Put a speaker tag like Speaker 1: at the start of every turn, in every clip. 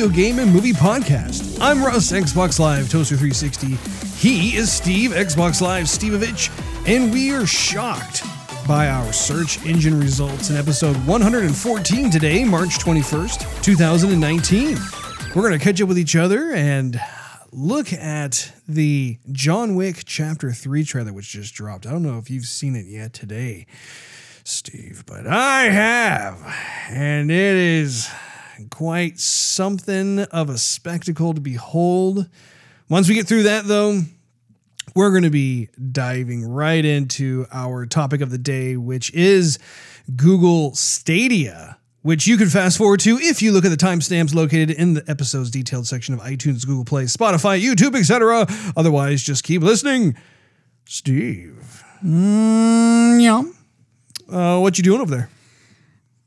Speaker 1: video game and movie podcast. I'm Russ, Xbox Live Toaster 360. He is Steve, Xbox Live Stevevich, and we are shocked by our search engine results in episode 114 today, March 21st, 2019. We're going to catch up with each other and look at the John Wick Chapter 3 trailer, which just dropped. I don't know if you've seen it yet today. Steve, but I have. And it is quite something of a spectacle to behold. Once we get through that, though, we're going to be diving right into our topic of the day, which is Google Stadia, which you can fast forward to if you look at the timestamps located in the episode's detailed section of iTunes, Google Play, Spotify, YouTube, etc. Otherwise, just keep listening. Steve,
Speaker 2: Mm, yeah.
Speaker 1: uh, what you doing over there?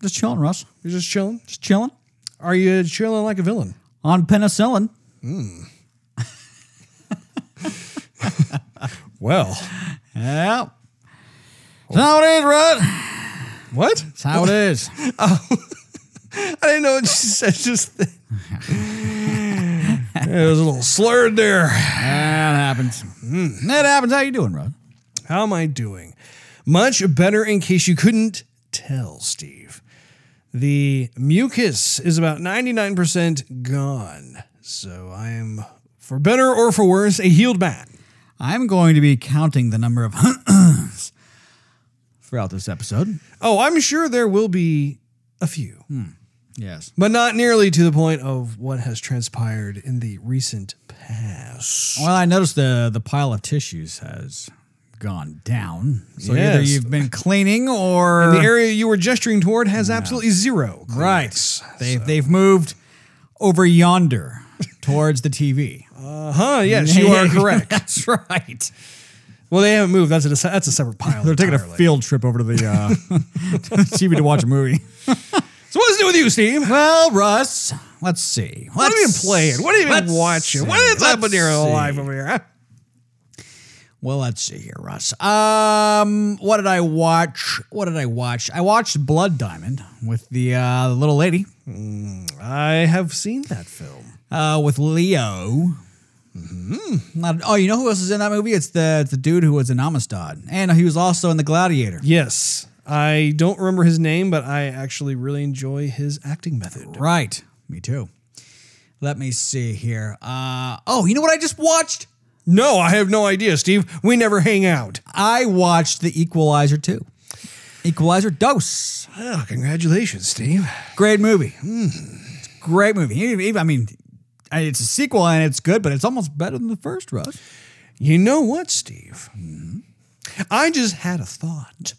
Speaker 2: Just chilling, Russ.
Speaker 1: You're just chilling?
Speaker 2: Just chilling.
Speaker 1: Are you chilling like a villain?
Speaker 2: On penicillin. Hmm.
Speaker 1: Well,
Speaker 2: Yeah. Oh. That's how it is, Russ.
Speaker 1: what?
Speaker 2: That's how it is. Oh.
Speaker 1: I didn't know what you said. Just it was a little slurred there.
Speaker 2: that happens. Hmm. That happens. How you doing, Rod?
Speaker 1: How am I doing? Much better. In case you couldn't tell, Steve, the mucus is about ninety nine percent gone. So I am, for better or for worse, a healed man.
Speaker 2: I'm going to be counting the number of throughout this episode.
Speaker 1: Oh, I'm sure there will be a few. Hmm.
Speaker 2: Yes.
Speaker 1: but not nearly to the point of what has transpired in the recent past.
Speaker 2: Well, I noticed the the pile of tissues has gone down. So either you've been cleaning or
Speaker 1: the area you were gesturing toward has absolutely zero.
Speaker 2: right. They've they've moved over yonder towards the TV.
Speaker 1: Uh-huh, yes, you are correct.
Speaker 2: That's right.
Speaker 1: Well, they haven't moved. That's a that's a separate pile.
Speaker 2: They're taking a field trip over to the, uh, to the TV to watch a movie.
Speaker 1: So what's new with you, Steve?
Speaker 2: Well, Russ, let's see.
Speaker 1: What have you been playing? What have you been watching? What has
Speaker 2: Let's
Speaker 1: in your life over here? huh?
Speaker 2: Well, let's see here, Russ. Um, what did I watch? What did I watch? I watched Blood Diamond with the uh, little lady,
Speaker 1: I have seen that film.
Speaker 2: uh, with Leo. Not, oh, you know who else is in that movie? It's the it's the dude who was in Amistad, and he was also in The Gladiator.
Speaker 1: Yes, I don't remember his name, but I actually really enjoy his acting method.
Speaker 2: Right. Me too. Let me see here. Uh, oh, you know what I just watched?
Speaker 1: No, I have no idea, Steve. We never hang out.
Speaker 2: I watched The Equalizer 2. Equalizer Dose.
Speaker 1: Oh, congratulations, Steve.
Speaker 2: Great movie. It's a great movie. Even- even- I mean, it's a sequel and it's good, but it's almost better than the first, Russ.
Speaker 1: You know what, Steve? I just had a thought.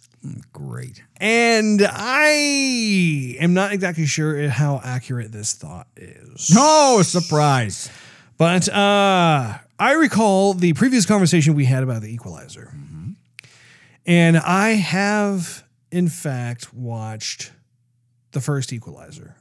Speaker 2: Great.
Speaker 1: And I am not exactly sure how accurate this thought is.
Speaker 2: No surprise.
Speaker 1: But uh, I recall the previous conversation we had about the equalizer. And I have, in fact, watched the first equalizer.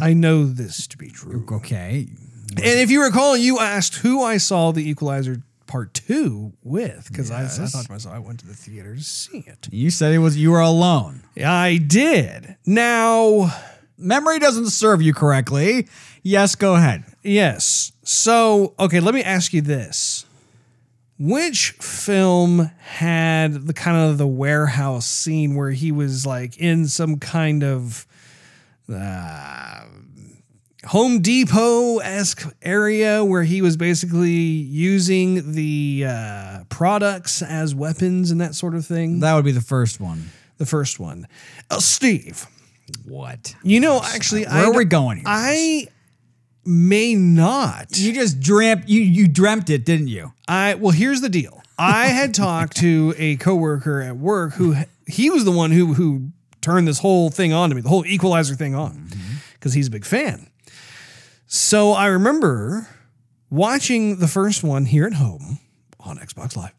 Speaker 1: I know this to be true.
Speaker 2: Okay.
Speaker 1: And if you recall, you asked who I saw the equalizer part two with, because I, I thought to myself, I went to the theater to see it.
Speaker 2: You said it was you were alone.
Speaker 1: I did. Now,
Speaker 2: Memory doesn't serve you correctly. Yes, go ahead.
Speaker 1: Yes. So, okay, let me ask you this. Which film had the kind of the warehouse scene where he was like in some kind of uh, Home Depot esque area where he was basically using the uh, products as weapons and that sort of thing?
Speaker 2: That would be the first one.
Speaker 1: the first one. Uh, Steve,
Speaker 2: What?
Speaker 1: you know, actually,
Speaker 2: Where
Speaker 1: I
Speaker 2: are we going here?
Speaker 1: I may not.
Speaker 2: You just dreamt you you dreamt it, didn't you?
Speaker 1: I well, here's the deal. I had talked to a coworker at work who he was the one who who turned this whole thing on to me, the whole equalizer thing on, mm-hmm. because he's a big fan. So I remember watching the first one here at home on Xbox Live.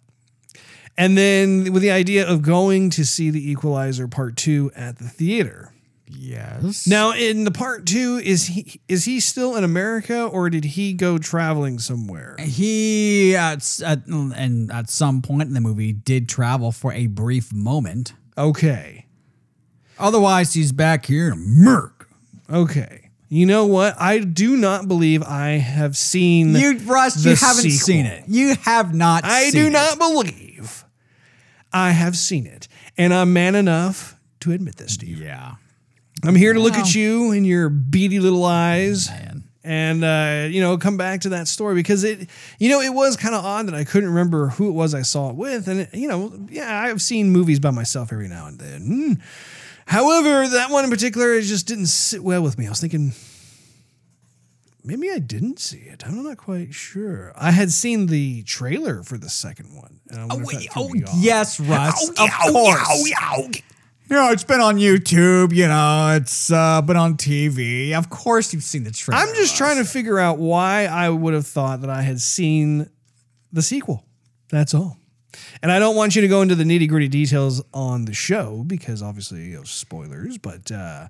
Speaker 1: And then with the idea of going to see the Equalizer Part 2 at the theater.
Speaker 2: Yes.
Speaker 1: Now, in the part two, is he is he still in America or did he go traveling somewhere?
Speaker 2: He at, at and at some point in the movie did travel for a brief moment.
Speaker 1: Okay.
Speaker 2: Otherwise, he's back here in Merc.
Speaker 1: Okay. You know what? I do not believe I have seen.
Speaker 2: You, Russ, you haven't
Speaker 1: sequel.
Speaker 2: seen it. You have not.
Speaker 1: I do
Speaker 2: it.
Speaker 1: not believe I have seen it, and I'm man enough to admit this, Steve.
Speaker 2: Yeah,
Speaker 1: I'm here to look at you in your beady little eyes.
Speaker 2: man.
Speaker 1: and uh, you know come back to that story because it you know it was kind of odd that i couldn't remember who it was i saw it with and it, you know yeah i've seen movies by myself every now and then Hmm. however that one in particular it just didn't sit well with me i was thinking maybe i didn't see it i'm not quite sure i had seen the trailer for the second one and I wonder if that threw
Speaker 2: Oh
Speaker 1: off.
Speaker 2: yes, Russ.
Speaker 1: Ow,
Speaker 2: of
Speaker 1: ow,
Speaker 2: course.
Speaker 1: ow.
Speaker 2: You know, it's been on YouTube. You know, it's uh, been on TV. Of course, you've seen the trailer.
Speaker 1: i'm just trying to figure out why i would have thought that i had seen the sequel that's all And I don't want you to go into the nitty gritty details on the show because obviously you know, spoilers. But uh,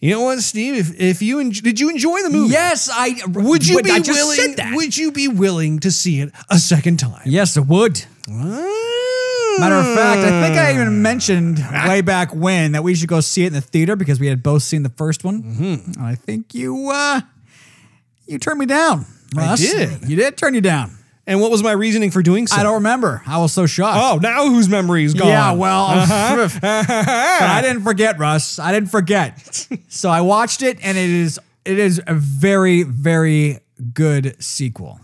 Speaker 1: you know what, Steve? If if you en- did you enjoy the movie?
Speaker 2: Yes, I
Speaker 1: Would you be willing? Would you be willing to see it a second time?
Speaker 2: yes, I would. Matter of fact, I think I even mentioned way back when that we should go see it in the theater because we had both seen the first one. Mm-hmm. I think you uh, you turned me down.
Speaker 1: I did.
Speaker 2: You did turn you down.
Speaker 1: And what was my reasoning for doing so?
Speaker 2: I don't remember. I was so shocked.
Speaker 1: Oh, now whose memory is gone?
Speaker 2: Yeah, well, but I didn't forget, Russ. I didn't forget. so I watched it, and it is it is a very very good sequel.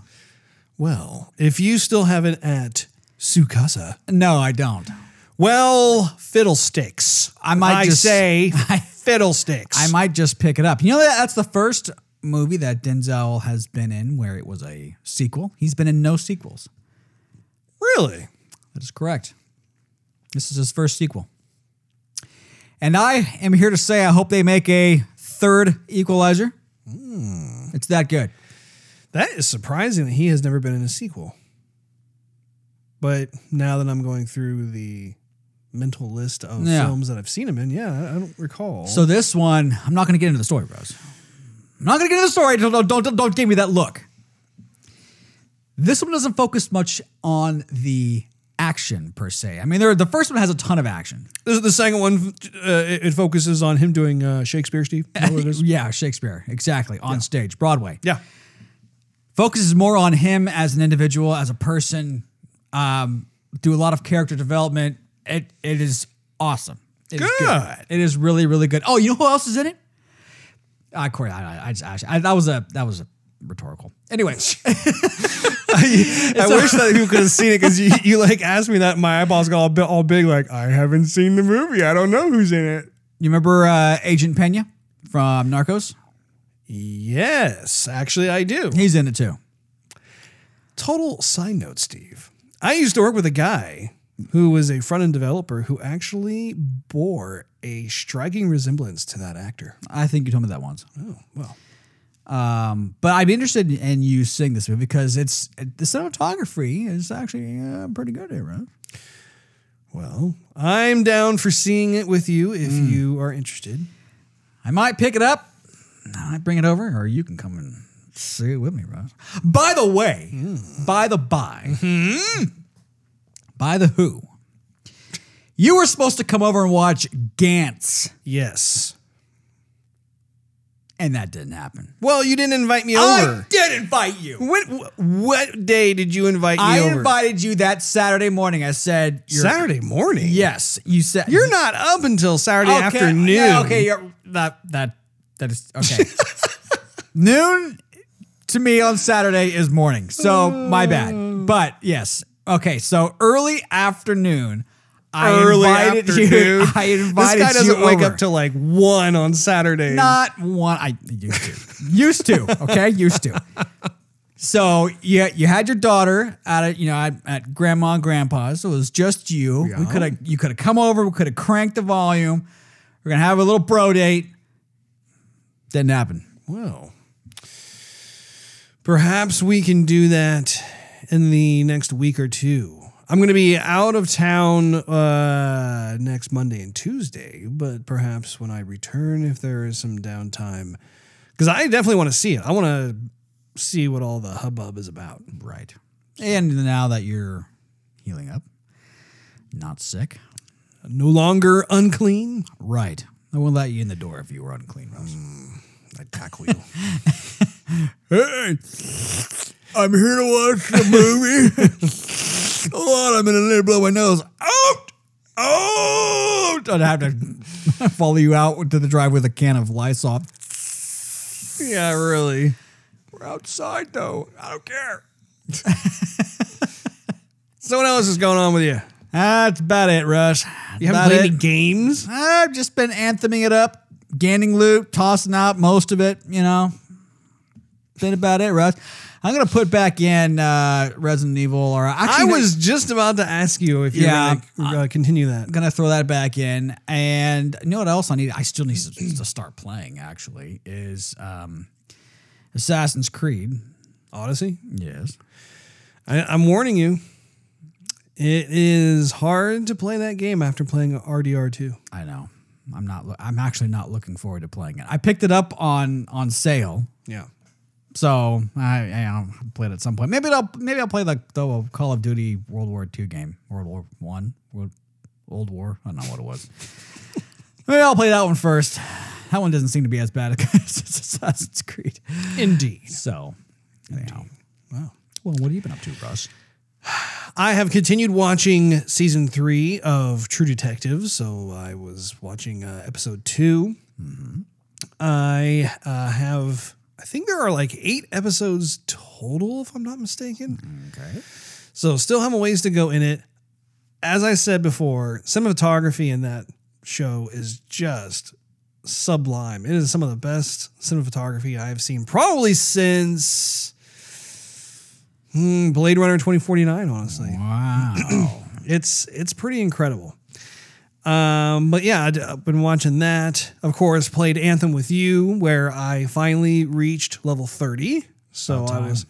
Speaker 1: well, if you still have it at Sukasa,
Speaker 2: No, I don't.
Speaker 1: well, fiddlesticks.
Speaker 2: I might
Speaker 1: I
Speaker 2: just-
Speaker 1: say fiddlesticks.
Speaker 2: I might just pick it up. You know that that's the first movie that Denzel has been in where it was a sequel. He's been in no sequels.
Speaker 1: really.
Speaker 2: That is correct. This is his first sequel. And I am here to say I hope they make a third Equalizer. Hmm. It's that good.
Speaker 1: That is surprising that he has never been in a sequel. But now that I'm going through the mental list of
Speaker 2: Yeah.
Speaker 1: films that I've seen him in, yeah, I I don't recall.
Speaker 2: So this one, I'm not going to get into the story, bros. I'm not going to get into the story. Don't, don't, don't, don't give me that look. This one doesn't focus much on the action per se. I mean, there, the first one has a ton of action.
Speaker 1: the, the second one, uh, it, it focuses on him doing uh, Shakespeare, Steve. Is that what it is?
Speaker 2: Yeah, Shakespeare, exactly, on stage, Broadway.
Speaker 1: yeah.
Speaker 2: Focuses more on him as an individual, as a person. Um, do a lot of character development. It it is awesome. It is
Speaker 1: Good.
Speaker 2: It is really really good. Oh, you know who else is in it? Uh, Corey, I, I, I just actually, I, that was a that was a rhetorical. Anyways,
Speaker 1: I wish that you could have seen it because you, you like asked me that my eyeballs got all, bi- all big, like, I haven't seen the movie. I don't know who's in it.
Speaker 2: you remember uh, Agent Pena from Narcos?
Speaker 1: Yes, actually, I do.
Speaker 2: He's in it too.
Speaker 1: Total side note, Steve. I used to work with a guy who was a front end developer who actually bore a striking resemblance to that actor.
Speaker 2: I think you told me that once.
Speaker 1: Oh, well.
Speaker 2: Um, but I'd be interested in you seeing this movie because it's the cinematography is actually uh, pretty good here, right?
Speaker 1: Well, I'm down for seeing it with you if you are interested.
Speaker 2: I might pick it up. I might bring it over, or you can come and see it with me, Ross. By the way, by the by, by the who, you were supposed to come over and watch Gantz,
Speaker 1: Yes.
Speaker 2: and that didn't happen.
Speaker 1: Well, you didn't invite me
Speaker 2: I
Speaker 1: over.
Speaker 2: I did invite you.
Speaker 1: What, what day did you invite me
Speaker 2: I
Speaker 1: over?
Speaker 2: invited you that Saturday morning. I said you're,
Speaker 1: Saturday morning.
Speaker 2: Yes, you said
Speaker 1: You're not up until Saturday
Speaker 2: Okay,
Speaker 1: afternoon.
Speaker 2: yeah, okay, you're, that that that is okay. Noon to me on Saturday is morning, so my bad. Mm. But yes, okay. So early afternoon. I
Speaker 1: Early
Speaker 2: invited
Speaker 1: afternoon.
Speaker 2: you. I invited you.
Speaker 1: this guy doesn't wake
Speaker 2: over.
Speaker 1: up till like one on Saturday.
Speaker 2: not one. I used to. used to. Okay, used to. So you you had your daughter at a, you know at, at grandma and grandpa's. So it was just you. We could have you could have come over. We could have cranked the volume. We're gonna have a little bro date. Didn't happen.
Speaker 1: Well, perhaps we can do that in the next week or two. I'm going to be out of town uh, next Monday and Tuesday, but perhaps when I return, if there is some downtime, because I definitely want to see it. I want to see what all the hubbub is about.
Speaker 2: Right. And now that you're healing up, not sick.
Speaker 1: No longer unclean.
Speaker 2: Right. I won't let you in the door if you were unclean, Rose.
Speaker 1: I'd tackle you.
Speaker 2: Hey, I'm here to watch the movie. Hold on, I'm gonna let it blow my nose. Out! Out! I'd have to follow you out to the drive with a can of Lysol.
Speaker 1: yeah, really.
Speaker 2: We're outside though. I don't care.
Speaker 1: So what else is going on with you?
Speaker 2: That's about it, Rush.
Speaker 1: You haven't
Speaker 2: About
Speaker 1: played
Speaker 2: it.
Speaker 1: any games?
Speaker 2: I've just been antheming it up, gaining loot, tossing out most of it, you know. About it, Rush. I'm gonna put back in uh, Resident Evil, or actually,
Speaker 1: I was just about to ask you if you're
Speaker 2: Yeah,
Speaker 1: to uh, continue that.
Speaker 2: I'm gonna throw that back in. And you know what else I need? I still need to, to start playing. Actually, is um, Assassin's Creed.
Speaker 1: Odyssey?
Speaker 2: Yes.
Speaker 1: I, I'm warning you. It is hard to play that game after playing RDR2.
Speaker 2: I know. I'm not. I'm actually not looking forward to playing it. I picked it up on on sale.
Speaker 1: Yeah.
Speaker 2: So I, I I'll play it at some point. Maybe I'll maybe I'll play the, the Call of Duty World War II game, World War One, World Old War. I don't know what it was. maybe I'll play that one first. That one doesn't seem to be as bad as Assassin's Creed.
Speaker 1: Indeed.
Speaker 2: So anyhow,
Speaker 1: Wow.
Speaker 2: well, what have you been up to, Russ?
Speaker 1: I have continued watching season three of True Detective. So I was watching uh, episode 2 I uh, have, I think there are like eight episodes total, if I'm not mistaken.
Speaker 2: Okay.
Speaker 1: So still have a ways to go in it. As I said before, cinematography in that show is just sublime. It is some of the best cinematography I've seen probably since hmm, Blade Runner 2049, honestly.
Speaker 2: Wow.
Speaker 1: It's it's pretty incredible. Um, but yeah, I've been watching that. Of course, played Anthem with you, where I finally reached level 30. So I was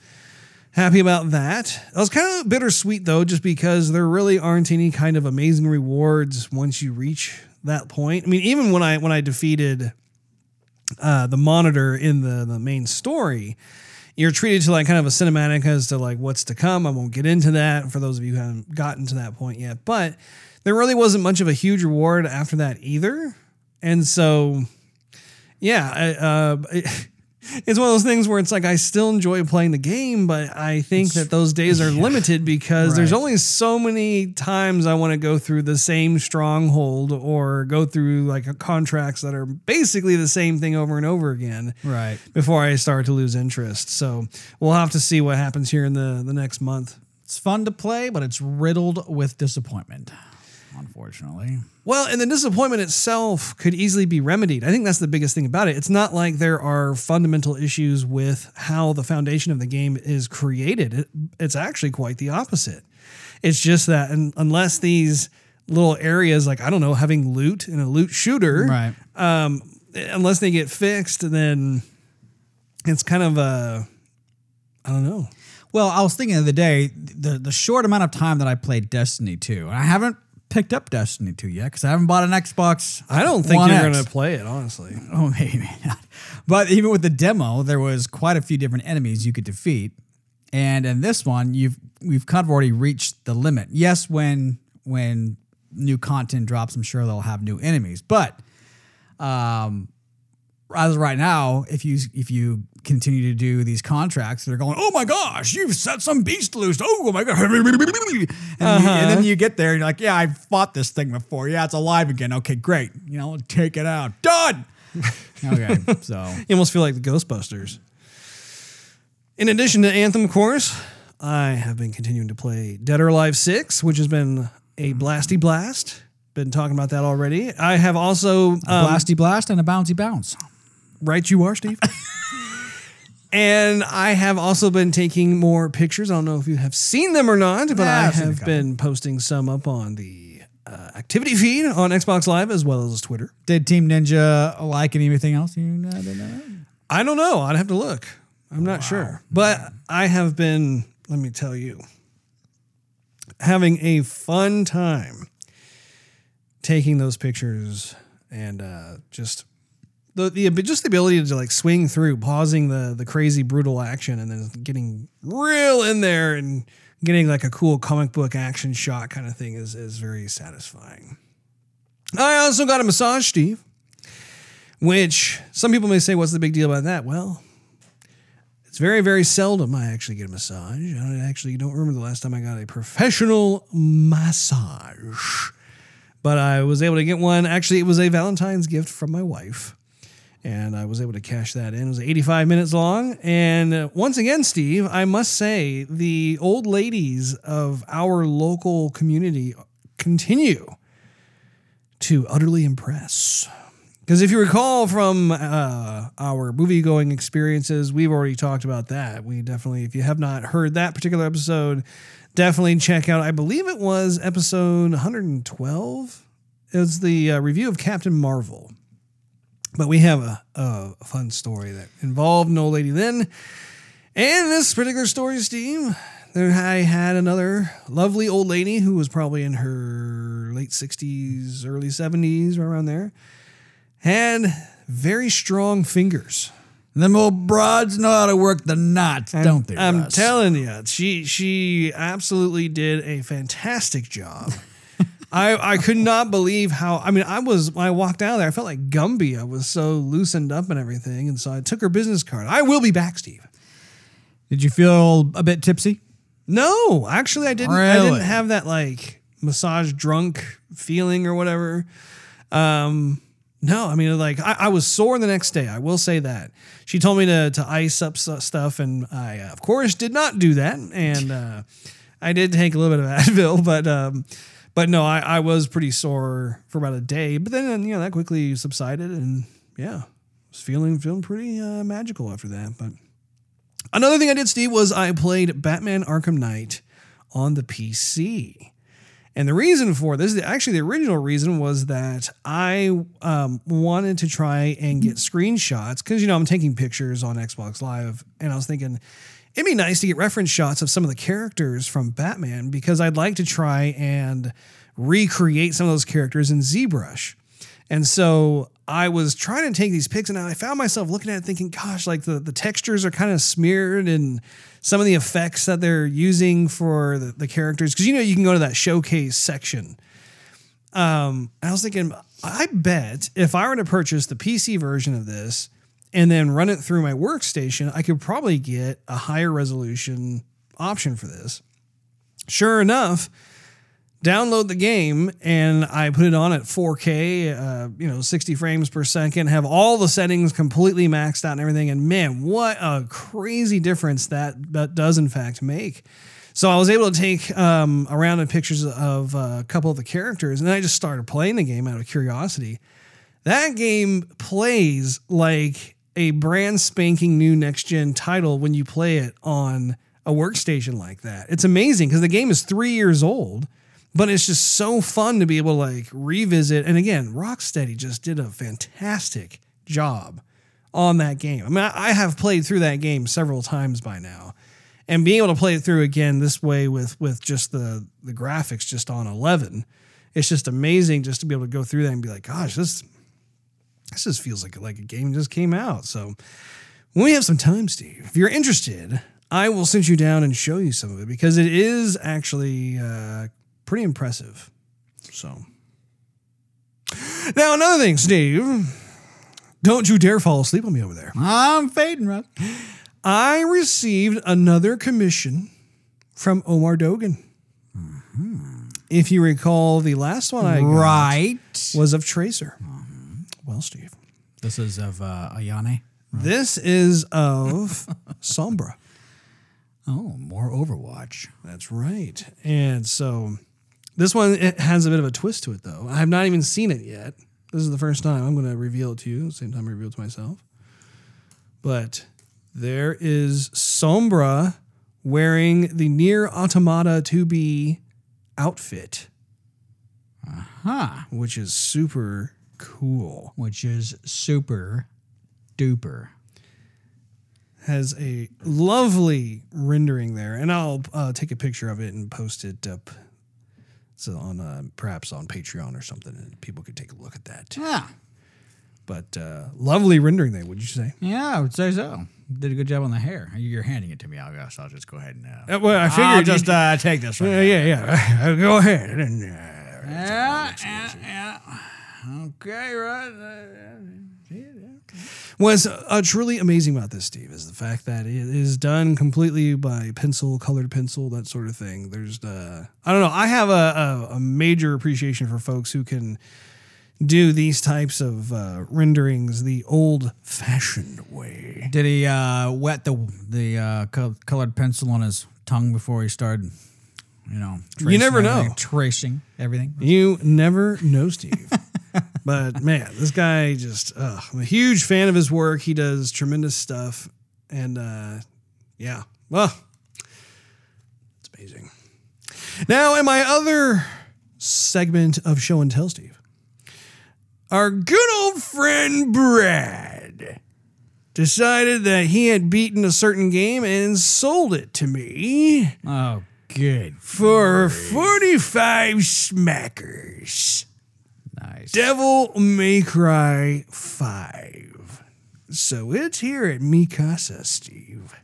Speaker 1: happy about that. I was kind of bittersweet though, just because there really aren't any kind of amazing rewards once you reach that point. I mean, even when I when I defeated uh, the monitor in the the main story, you're treated to like kind of a cinematic as to like what's to come. I won't get into that for those of you who haven't gotten to that point yet, but there really wasn't much of a huge reward after that either. And so, yeah, I, uh, it- it's one of those things where it's like I still enjoy playing the game, but I think that those days are limited because there's only so many times I want to go through the same stronghold or go through like contracts that are basically the same thing over and over again
Speaker 2: right.
Speaker 1: before I start to lose interest. So we'll have to see what happens here in the the next month.
Speaker 2: It's fun to play, but it's riddled with disappointment. Unfortunately.
Speaker 1: Well, and the disappointment itself could easily be remedied. I think that's the biggest thing about it. It's not like there are fundamental issues with how the foundation of the game is created. It, it's actually quite the opposite. It's just that un unless these little areas, like I don't know, having loot in a loot shooter,
Speaker 2: Right.
Speaker 1: um, unless they get fixed, then it's kind of a, I don't know.
Speaker 2: Well, I was thinking of the day, the the short amount of time that I played Destiny 2, and I haven't picked up Destiny 2 yet because I haven't bought an Xbox.
Speaker 1: I don't think
Speaker 2: One
Speaker 1: you're
Speaker 2: X.
Speaker 1: to play it, honestly.
Speaker 2: Oh, maybe not. But even with the demo, there was quite a few different enemies you could defeat, and in this one, you've we've kind of already reached the limit. Yes, when when new content drops, I'm sure they'll have new enemies, but um, as of right now, if you if you continue to do these contracts, they're going, oh my gosh, you've set some beast loose. Oh my god, and, you- and then you get there, and you're like, yeah, I fought this thing before. Yeah, it's alive again. Okay, great. You know, take it out. Done. okay, so
Speaker 1: You almost feel like the Ghostbusters. In addition to Anthem, of course, I have been continuing to play Dead or Alive 6, which has been a blasty blast. Been talking about that already. I have also um,
Speaker 2: blasty blast and a bouncy bounce.
Speaker 1: Right, you are, Steve. and I have also been taking more pictures. I don't know if you have seen them or not, but
Speaker 2: Yeah,
Speaker 1: I
Speaker 2: I've seen a
Speaker 1: have
Speaker 2: couple.
Speaker 1: been posting some up on the uh, activity feed on Xbox Live as well as Twitter.
Speaker 2: Did Team Ninja like anything else? You know, I don't know.
Speaker 1: I don't know. I'd have to look. I'm not sure. But I have been, let me tell you, having a fun time taking those pictures and uh, just the, the just the ability to like swing through, pausing the the crazy brutal action and then getting real in there and getting like a cool comic book action shot kind of thing is is very satisfying. I also got a massage, Steve which some people may say, what's the big deal about that? Well, it's very, very seldom I actually get a massage. I actually don't remember the last time I got a professional massage, but I was able to get one. Actually, it was a Valentine's gift from my wife and I was able to cash that in. It was 85 minutes long. And uh, once again, Steve, I must say the old ladies of our local community continue to utterly impress. Because if you recall from uh, our movie going experiences, we've already talked about that. We definitely, if you have not heard that particular episode, definitely check out, I believe it was episode 112. It was the uh, review of Captain Marvel. But we have a, a fun story that involved an old lady then. And this particular story, Steve, there I had another lovely old lady who was probably in her late 60s, early 70s, right around there. Had very strong fingers.
Speaker 2: Them old broads know how to work the knots, don't they?
Speaker 1: I'm
Speaker 2: Russ?
Speaker 1: telling you, she she absolutely did a fantastic job. I I could not believe how. I mean, I was when I walked out of there, I felt like Gumby. I was so loosened up and everything, and so I took her business card. I will be back, Steve.
Speaker 2: Did you feel a bit tipsy?
Speaker 1: No, actually, I didn't. I didn't have that like massage drunk feeling or whatever. Um, no, I mean, like I, I was sore the next day. I will say that she told me to to ice up stuff, and I uh, of course did not do that. And uh, I did take a little bit of Advil, but um, but no, I, I was pretty sore for about a day. But then you know that quickly subsided, and yeah, was feeling feeling pretty uh, magical after that. But Another thing I did, Steve, was I played Batman Arkham Knight on the PC. And the reason for this, actually, the original reason was that I um, wanted to try and get screenshots because, you know, I'm taking pictures on Xbox Live. And I was thinking it'd be nice to get reference shots of some of the characters from Batman because I'd like to try and recreate some of those characters in ZBrush. And so I was trying to take these pics and I found myself looking at it thinking, gosh, like the, the textures are kind of smeared and some of the effects that they're using for the, the characters. Cause you know, you can go to that showcase section. Um, I was thinking, I bet if I were to purchase the PC version of this and then run it through my workstation, I could probably get a higher resolution option for this. Sure enough, download the game and I put it on at 4K, uh, you know, 60 frames per second, have all the settings completely maxed out and everything. And man, what a crazy difference that, that does in fact make. So I was able to take um, a round of pictures of uh, a couple of the characters and I just started playing the game out of curiosity. That game plays like a brand spanking new next gen title when you play it on a workstation like that. It's amazing because the game is three years old, but it's just so fun to be able to like revisit. And again, Rocksteady just did a fantastic job on that game. I mean, I, have played through that game several times by now. And being able to play it through again this way with with just the the graphics just on 11, it's just amazing just to be able to go through that and be like, gosh, this this just feels like like a game just came out. So when we have some time, Steve, if you're interested, I will sit you down and show you some of it because it is actually uh, pretty impressive. So now another thing, Steve, don't you dare fall asleep on me over there.
Speaker 2: I'm fading, Russ.
Speaker 1: I received another commission from Omar Dogan. If you recall, the last one I got
Speaker 2: Right.
Speaker 1: was of Tracer. Well, Steve.
Speaker 2: This is of uh, Ayane.
Speaker 1: This is of Sombra.
Speaker 2: Oh, more Overwatch.
Speaker 1: That's right. And so this one it has a bit of a twist to it, though. I have not even seen it yet. This is the first time I'm going to reveal it to you. Same time I reveal it to myself. But there is Sombra wearing the NieR Automata 2B outfit,
Speaker 2: Uh-huh.
Speaker 1: which is super cool.
Speaker 2: Which is super duper.
Speaker 1: has a lovely rendering there, and I'll uh, take a picture of it and post it up. So on uh, perhaps on Patreon or something, and people could take a look at that.
Speaker 2: Yeah.
Speaker 1: But uh, lovely rendering there, would you say?
Speaker 2: Yeah, I would say so. Did a good job on the hair. You're handing it to me. I guess I'll just go ahead and. Uh,
Speaker 1: Uh, well, I figured
Speaker 2: I'll just uh, take this one.
Speaker 1: Yeah, yeah, yeah. Go ahead. And, uh,
Speaker 2: Yeah, yeah, yeah. Okay, right. Uh,
Speaker 1: What's uh, truly amazing about this, Steve, is the fact that it is done completely by pencil, colored pencil, that sort of thing. There's, uh, I don't know. I have a, a, a major appreciation for folks who can do these types of uh, renderings the old-fashioned way.
Speaker 2: Did he uh, wet the the uh, co- colored pencil on his tongue before he started? You know,
Speaker 1: You never know.
Speaker 2: Tracing everything.
Speaker 1: You never know, Steve. but man, this guy just, uh, I'm a huge fan of his work. He does tremendous stuff. And uh, yeah, well, it's amazing. Now, in my other segment of show and tell, Steve, our good old friend Brad decided that he had beaten a certain game and sold it to me
Speaker 2: Oh, good.
Speaker 1: for 45 smackers. Devil May Cry 5. So it's here at Mikasa, Steve.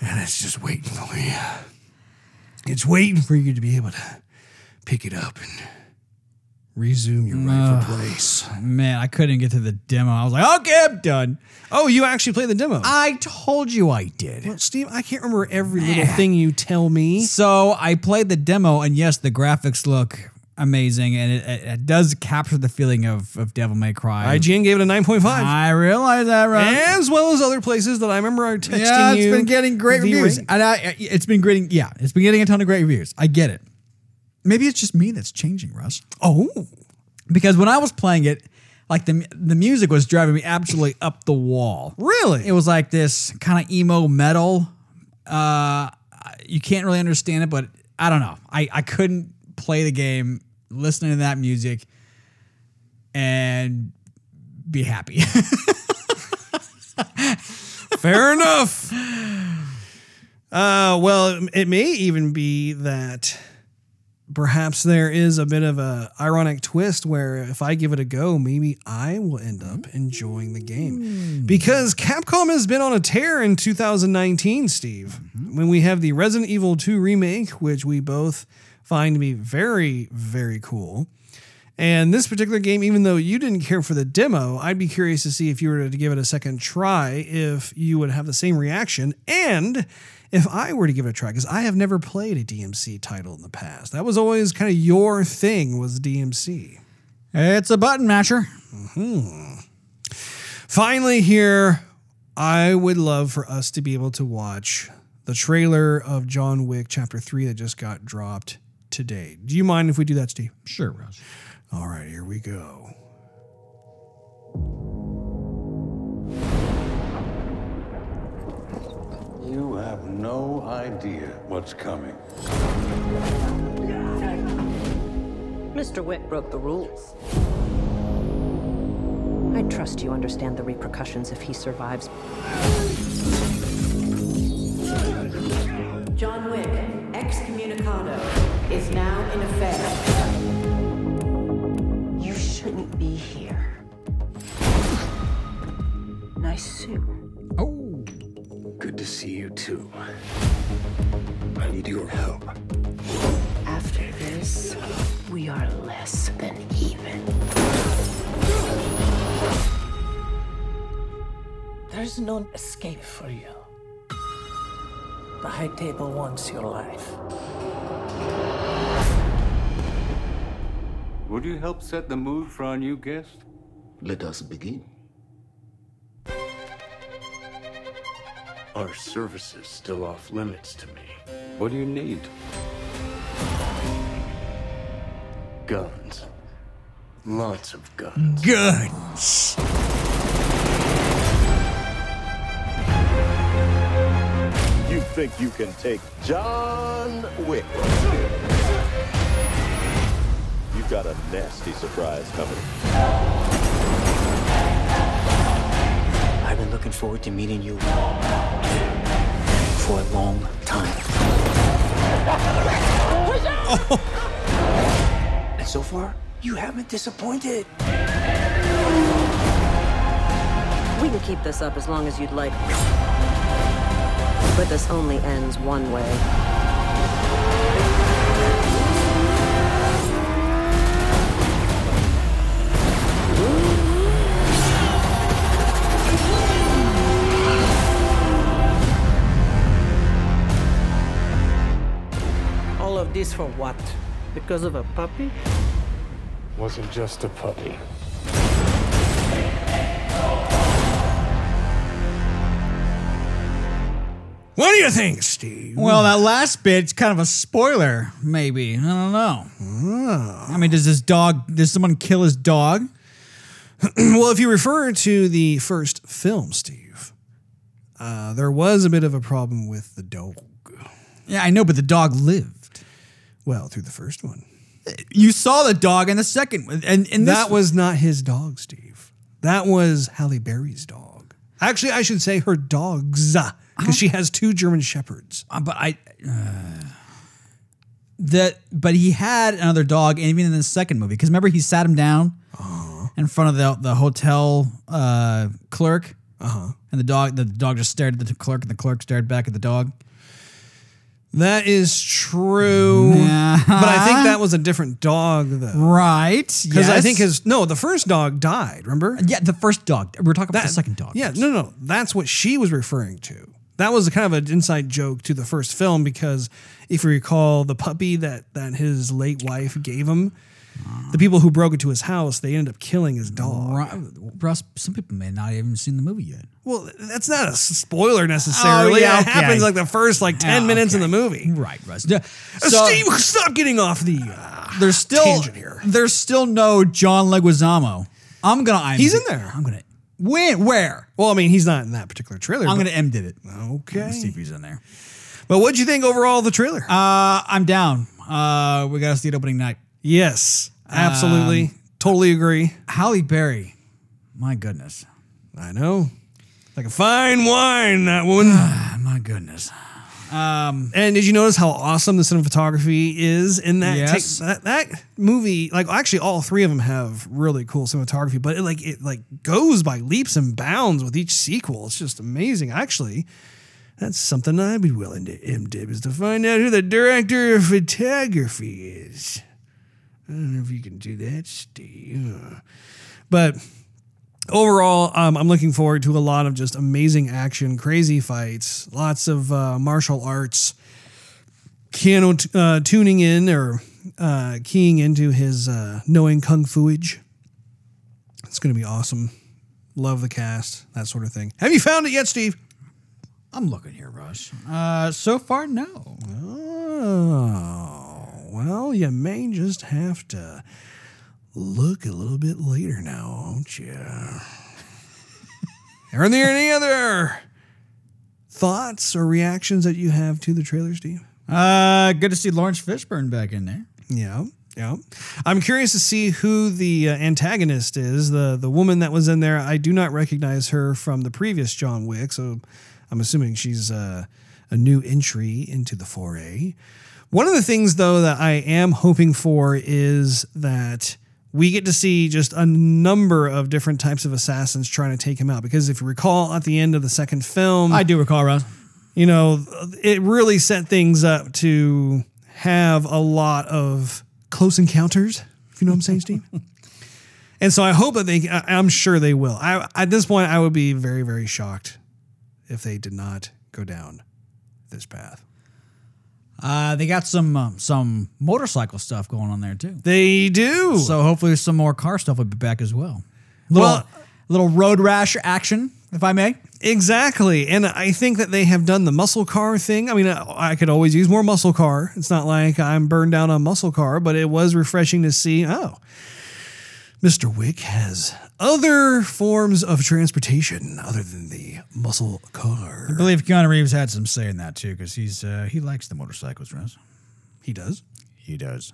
Speaker 1: And it's just waiting for you. It's waiting for you to be able to pick it up and resume your rightful place.
Speaker 2: Man, I couldn't get to the demo. I was like, okay, I'm done.
Speaker 1: Oh, you actually played the demo.
Speaker 2: I told you I did.
Speaker 1: well, Steve, I can't remember every little thing you tell me.
Speaker 2: So I played the demo, and yes, the graphics look amazing, and it, it, it does capture the feeling of, of Devil May Cry.
Speaker 1: IGN gave it a 9.5.
Speaker 2: I realize that, right?
Speaker 1: as well as other places that I remember are texting
Speaker 2: yeah, it's
Speaker 1: you
Speaker 2: been getting great reviews,
Speaker 1: rating.
Speaker 2: and I, it's been getting yeah, it's been getting a ton of great reviews. I get it. Maybe it's just me that's changing, Russ.
Speaker 1: Oh,
Speaker 2: Because when I was playing it, like the the music was driving me absolutely up the wall.
Speaker 1: really?
Speaker 2: It was like this kind of emo metal. Uh, you can't really understand it, but I don't know. I, I couldn't play the game listening to that music and be happy.
Speaker 1: Fair enough. Uh, well, it may even be that perhaps there is a bit of a ironic twist where if I give it a go, maybe I will end up enjoying the game because Capcom has been on a tear in 2019, Steve. When we have the Resident Evil 2 remake, which we both find to be very, very cool. And this particular game, even though you didn't care for the demo, I'd be curious to see if you were to give it a second try, if you would have the same reaction. And if I were to give it a try, because I have never played a DMC title in the past. That was always kind of your thing, was DMC.
Speaker 2: it's a button masher. Mm-hmm.
Speaker 1: Finally, here, I would love for us to be able to watch the trailer of John Wick Chapter 3 that just got dropped today. Do you mind if we do that, Steve?
Speaker 2: Sure, Russ.
Speaker 1: All right, here we go.
Speaker 3: You have no idea what's coming.
Speaker 4: Mr. Wick broke the rules. I trust you understand the repercussions if he survives.
Speaker 5: John Wick, excommunicado, is now in effect.
Speaker 4: You shouldn't be here.
Speaker 5: Nice suit.
Speaker 2: Oh,
Speaker 3: Good to see you too. I need your help.
Speaker 5: After this, we are less than even. There's no escape for you. The High Table wants your life.
Speaker 3: Would you help set the mood for our new guest?
Speaker 6: Let us begin. Our services still off limits to me.
Speaker 3: What do you need?
Speaker 6: Guns. Lots of guns.
Speaker 2: guns.
Speaker 7: You think you can take John Wick? You've got a nasty surprise coming.
Speaker 8: I've been looking forward to meeting you for a long time. And so far, you haven't disappointed.
Speaker 4: We can keep this up as long as you'd like. But this only ends one way.
Speaker 5: For what? Because of a puppy?
Speaker 6: Wasn't just a puppy.
Speaker 1: What do you think, Steve?
Speaker 2: Well, that last bit's kind of a spoiler, maybe. I don't know.
Speaker 1: Ah.
Speaker 2: I mean, does this dog, does someone kill his dog?
Speaker 1: well, if you refer to the first film, Steve, uh, there was a bit of a problem with the dog.
Speaker 2: Yeah, I know, but the dog lived.
Speaker 1: Well, through the first one.
Speaker 2: You saw the dog in the second one. And, and
Speaker 1: that was not his dog, Steve. That was Halle Berry's dog. Actually, I should say her dogs, because she has two German shepherds.
Speaker 2: Uh, but I. Uh, that, but he had another dog, even in the second movie. Because remember, he sat him down in front of the the hotel uh, clerk,
Speaker 1: uh-huh.
Speaker 2: and the dog the dog just stared at the clerk, and the clerk stared back at the dog.
Speaker 1: That is true. But I think that was a different dog, though.
Speaker 2: Right.
Speaker 1: Because I think his no, the first dog died. Remember?
Speaker 2: yeah, the first dog. We're talking about
Speaker 1: That-
Speaker 2: the second dog.
Speaker 1: Yeah, no, no, that's what she was referring to. That was kind of an inside joke to the first film because if you recall, the puppy that that his late wife gave him, the people who broke into his house, they ended up killing his dog.
Speaker 2: Russ, some people may not have even seen the movie yet.
Speaker 1: Well, that's not a spoiler necessarily.
Speaker 2: Oh, yeah,
Speaker 1: It
Speaker 2: okay.
Speaker 1: happens like the first like ten
Speaker 2: Yeah,
Speaker 1: minutes in
Speaker 2: okay.
Speaker 1: the movie.
Speaker 2: Right, Russ. Yeah.
Speaker 1: Uh,
Speaker 2: So
Speaker 1: Steve, stop getting off the. Uh,
Speaker 2: there's still
Speaker 1: tangent here.
Speaker 2: there's still no John Leguizamo. I'm gonna. I'm,
Speaker 1: He's in there.
Speaker 2: I'm gonna. When? Where?
Speaker 1: well, I mean, he's not in that particular trailer.
Speaker 2: I'm
Speaker 1: but-
Speaker 2: gonna IMDb it.
Speaker 1: Okay.
Speaker 2: Let's see if he's in there.
Speaker 1: But what'd you think overall of the trailer?
Speaker 2: Uh, I'm down. Uh, we gotta see it opening night.
Speaker 1: Yes, absolutely,
Speaker 2: Um,
Speaker 1: totally agree.
Speaker 2: Halle Berry. My goodness.
Speaker 1: I know, like a fine wine, that one.
Speaker 2: Ah, My goodness. Um,
Speaker 1: and did you notice how awesome the cinematography is in that?
Speaker 2: Yes.
Speaker 1: that that movie, like actually, all three of them have really cool cinematography, but it like it like goes by leaps and bounds with each sequel. It's just amazing. Actually, that's something I'd be willing to IMDb is to find out who the director of photography is. I don't know if you can do that, Steve. But overall, um, I'm looking forward to a lot of just amazing action, crazy fights, lots of uh, martial arts. Keanu t- uh, tuning in or uh, keying into his uh, knowing kung fuage. It's going to be awesome. Love the cast, that sort of thing. Have you found it yet, Steve?
Speaker 2: I'm looking here, Rush. Uh, so far, no.
Speaker 1: Oh, well, you may just have to look a little bit later now, won't you? Are there any other thoughts or reactions that you have to the trailer, Steve?
Speaker 2: Uh, good to see Laurence Fishburne back in there.
Speaker 1: Yeah, yeah. I'm curious to see who the uh, antagonist is. The the woman that was in there, I do not recognize her from the previous John Wick, so I'm assuming she's uh, a new entry into the foray. One of the things, though, that I am hoping for is that we get to see just a number of different types of assassins trying to take him out. Because if you recall, at the end of the second film,
Speaker 2: I do recall, Russ.
Speaker 1: you know, it really set things up to have a lot of close encounters. If you know what I'm saying, Steve. and so I hope that they. I'm sure they will. I, at this point, I would be very, very shocked if they did not go down this path.
Speaker 2: Uh, they got some um, some motorcycle stuff going on there too.
Speaker 1: They do.
Speaker 2: So hopefully some more car stuff will be back as well. Little,
Speaker 1: Well-
Speaker 2: little road rash action, if I may.
Speaker 1: Exactly. And I think that they have done the muscle car thing. I mean, I I could always use more muscle car. It's not like I'm burned down on muscle car, but it was refreshing to see, oh, Mr. Wick has other forms of transportation other than the muscle car.
Speaker 2: I believe Keanu Reeves had some say in that too, because he's uh, he likes the motorcycles, Russ.
Speaker 1: He does.
Speaker 2: He does.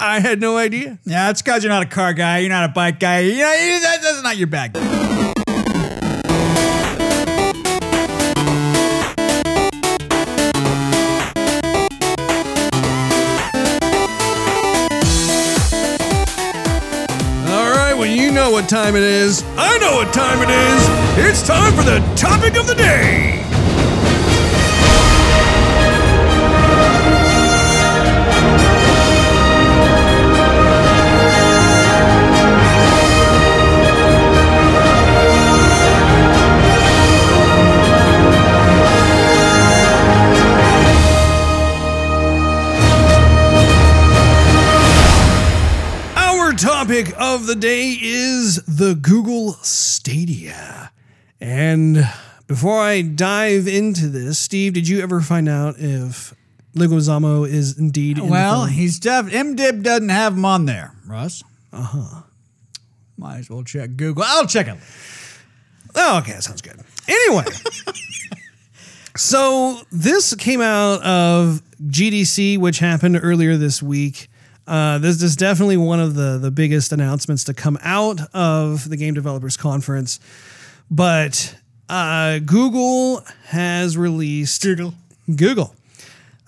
Speaker 1: I had no idea.
Speaker 2: Yeah, it's because you're not a car guy. You're not a bike guy. You know, that, that's not your bag.
Speaker 1: what time it is. I know what time it is. It's time for the topic of the day. topic of the day before I dive into this, Steve, did you ever find out if Leguizamo is indeed in
Speaker 2: Well, he's def- IMDb doesn't have him on there, Russ. Uh huh. Might as well check Google. I'll check it.
Speaker 1: Oh, okay, that sounds good. Anyway, so this came out of GDC, which happened earlier this week. Uh, this is definitely one of the the biggest announcements to come out of the Game Developers Conference. But uh, Google has released Google Google.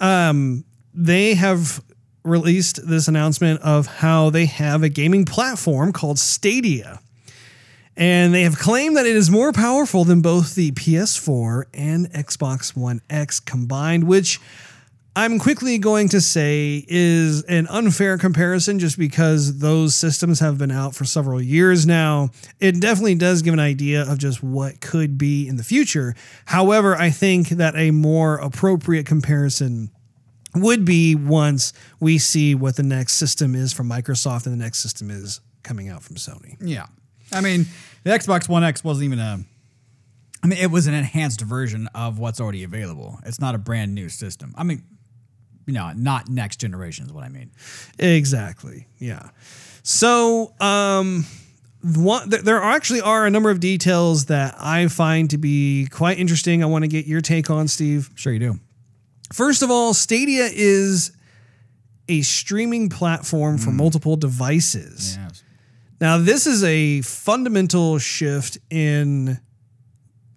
Speaker 1: Um, they have released this announcement of how they have a gaming platform called Stadia. And they have claimed that it is more powerful than both the PS4 and Xbox One X combined, which I'm quickly going to say is an unfair comparison just because those systems have been out for several years now. It definitely does give an idea of just what could be in the future. However, I think that a more appropriate comparison would be once we see what the next system is from Microsoft and the next system is coming out from Sony.
Speaker 2: Yeah. I mean, the Xbox One X wasn't even a. I mean, it was an enhanced version of what's already available. It's not a brand new system. I mean, you know, not next generation is what I mean.
Speaker 1: Exactly. Yeah. So, um, one, there actually are a number of details that I find to be quite interesting. I want to get your take on, Steve.
Speaker 2: Sure, you do.
Speaker 1: First of all, Stadia is a streaming platform for multiple devices.
Speaker 2: Yes.
Speaker 1: Now, this is a fundamental shift in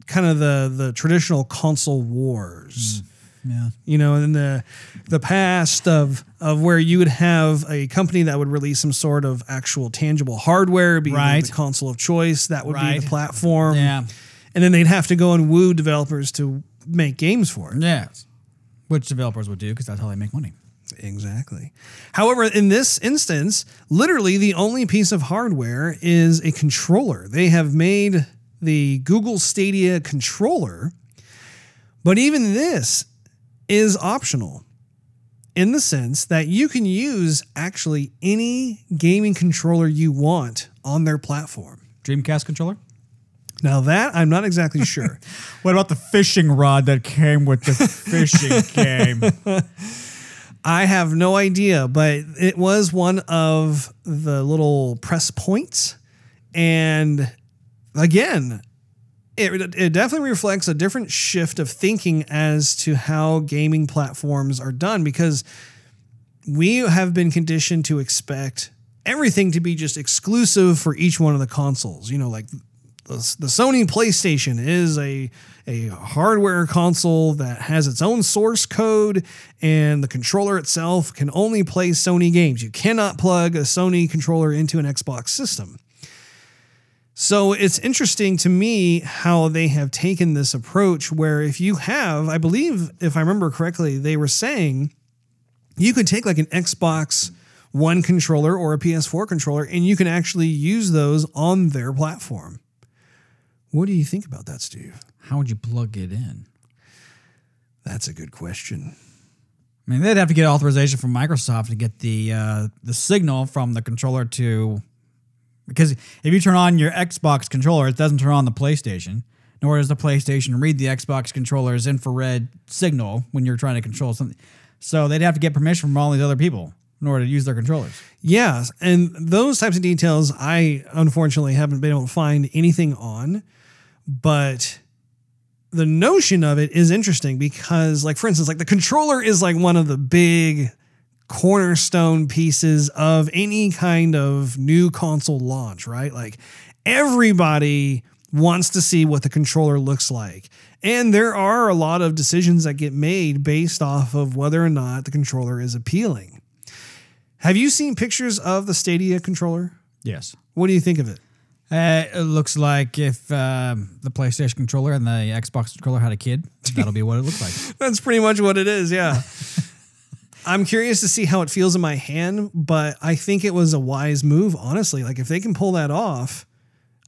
Speaker 1: kind of the the traditional console wars.
Speaker 2: Yeah.
Speaker 1: You know, in the the past of of where you would have a company that would release some sort of actual tangible hardware, be the-
Speaker 2: Right.
Speaker 1: the console of choice, that would be the platform.
Speaker 2: Yeah.
Speaker 1: And then they'd have to go and woo developers to make games for it.
Speaker 2: Yes. Which developers would do because that's how they make money.
Speaker 1: Exactly. However, in this instance, literally the only piece of hardware is a controller. They have made the Google Stadia controller, but even this is optional in the sense that you can use actually any gaming controller you want on their platform.
Speaker 2: Dreamcast controller?
Speaker 1: Now, that I'm not exactly sure.
Speaker 2: What about the fishing rod that came with the fishing game?
Speaker 1: I have no idea, but it was one of the little press points. And again, it, it definitely reflects a different shift of thinking as to how gaming platforms are done because we have been conditioned to expect everything to be just exclusive for each one of the consoles. You know, like the, Sony PlayStation is a a hardware console that has its own source code and the controller itself can only play Sony games. You cannot plug a Sony controller into an Xbox system. So it's interesting to me how they have taken this approach where if you have, I believe if I remember correctly, they were saying you could take like an Xbox One controller or a PS4 controller and you can actually use those on their platform. What do you think about that, Steve?
Speaker 2: How would you plug it in?
Speaker 1: That's a good question.
Speaker 2: I mean, they'd have to get authorization from Microsoft to get the uh, the signal from the controller to because if you turn on your Xbox controller, it doesn't turn on the PlayStation, nor does the PlayStation read the Xbox controller's infrared signal when you're trying to control something. So they'd have to get permission from all these other people in order to use their controllers.
Speaker 1: Yeah, and those types of details I unfortunately haven't been able to find anything on, but the notion of it is interesting because like for instance like the controller is like one of the big cornerstone pieces of any kind of new console launch, right? Like everybody wants to see what the controller looks like. And there are a lot of decisions that get made based off of whether or not the controller is appealing. Have you seen pictures of the Stadia controller?
Speaker 2: Yes.
Speaker 1: What do you think of it?
Speaker 2: Uh, it looks like if um, the PlayStation controller and the Xbox controller had a kid, that'll be what it looks like.
Speaker 1: That's pretty much what it is, yeah. I'm curious to see how it feels in my hand, but I think it was a wise move, honestly. Like, if they can pull that off,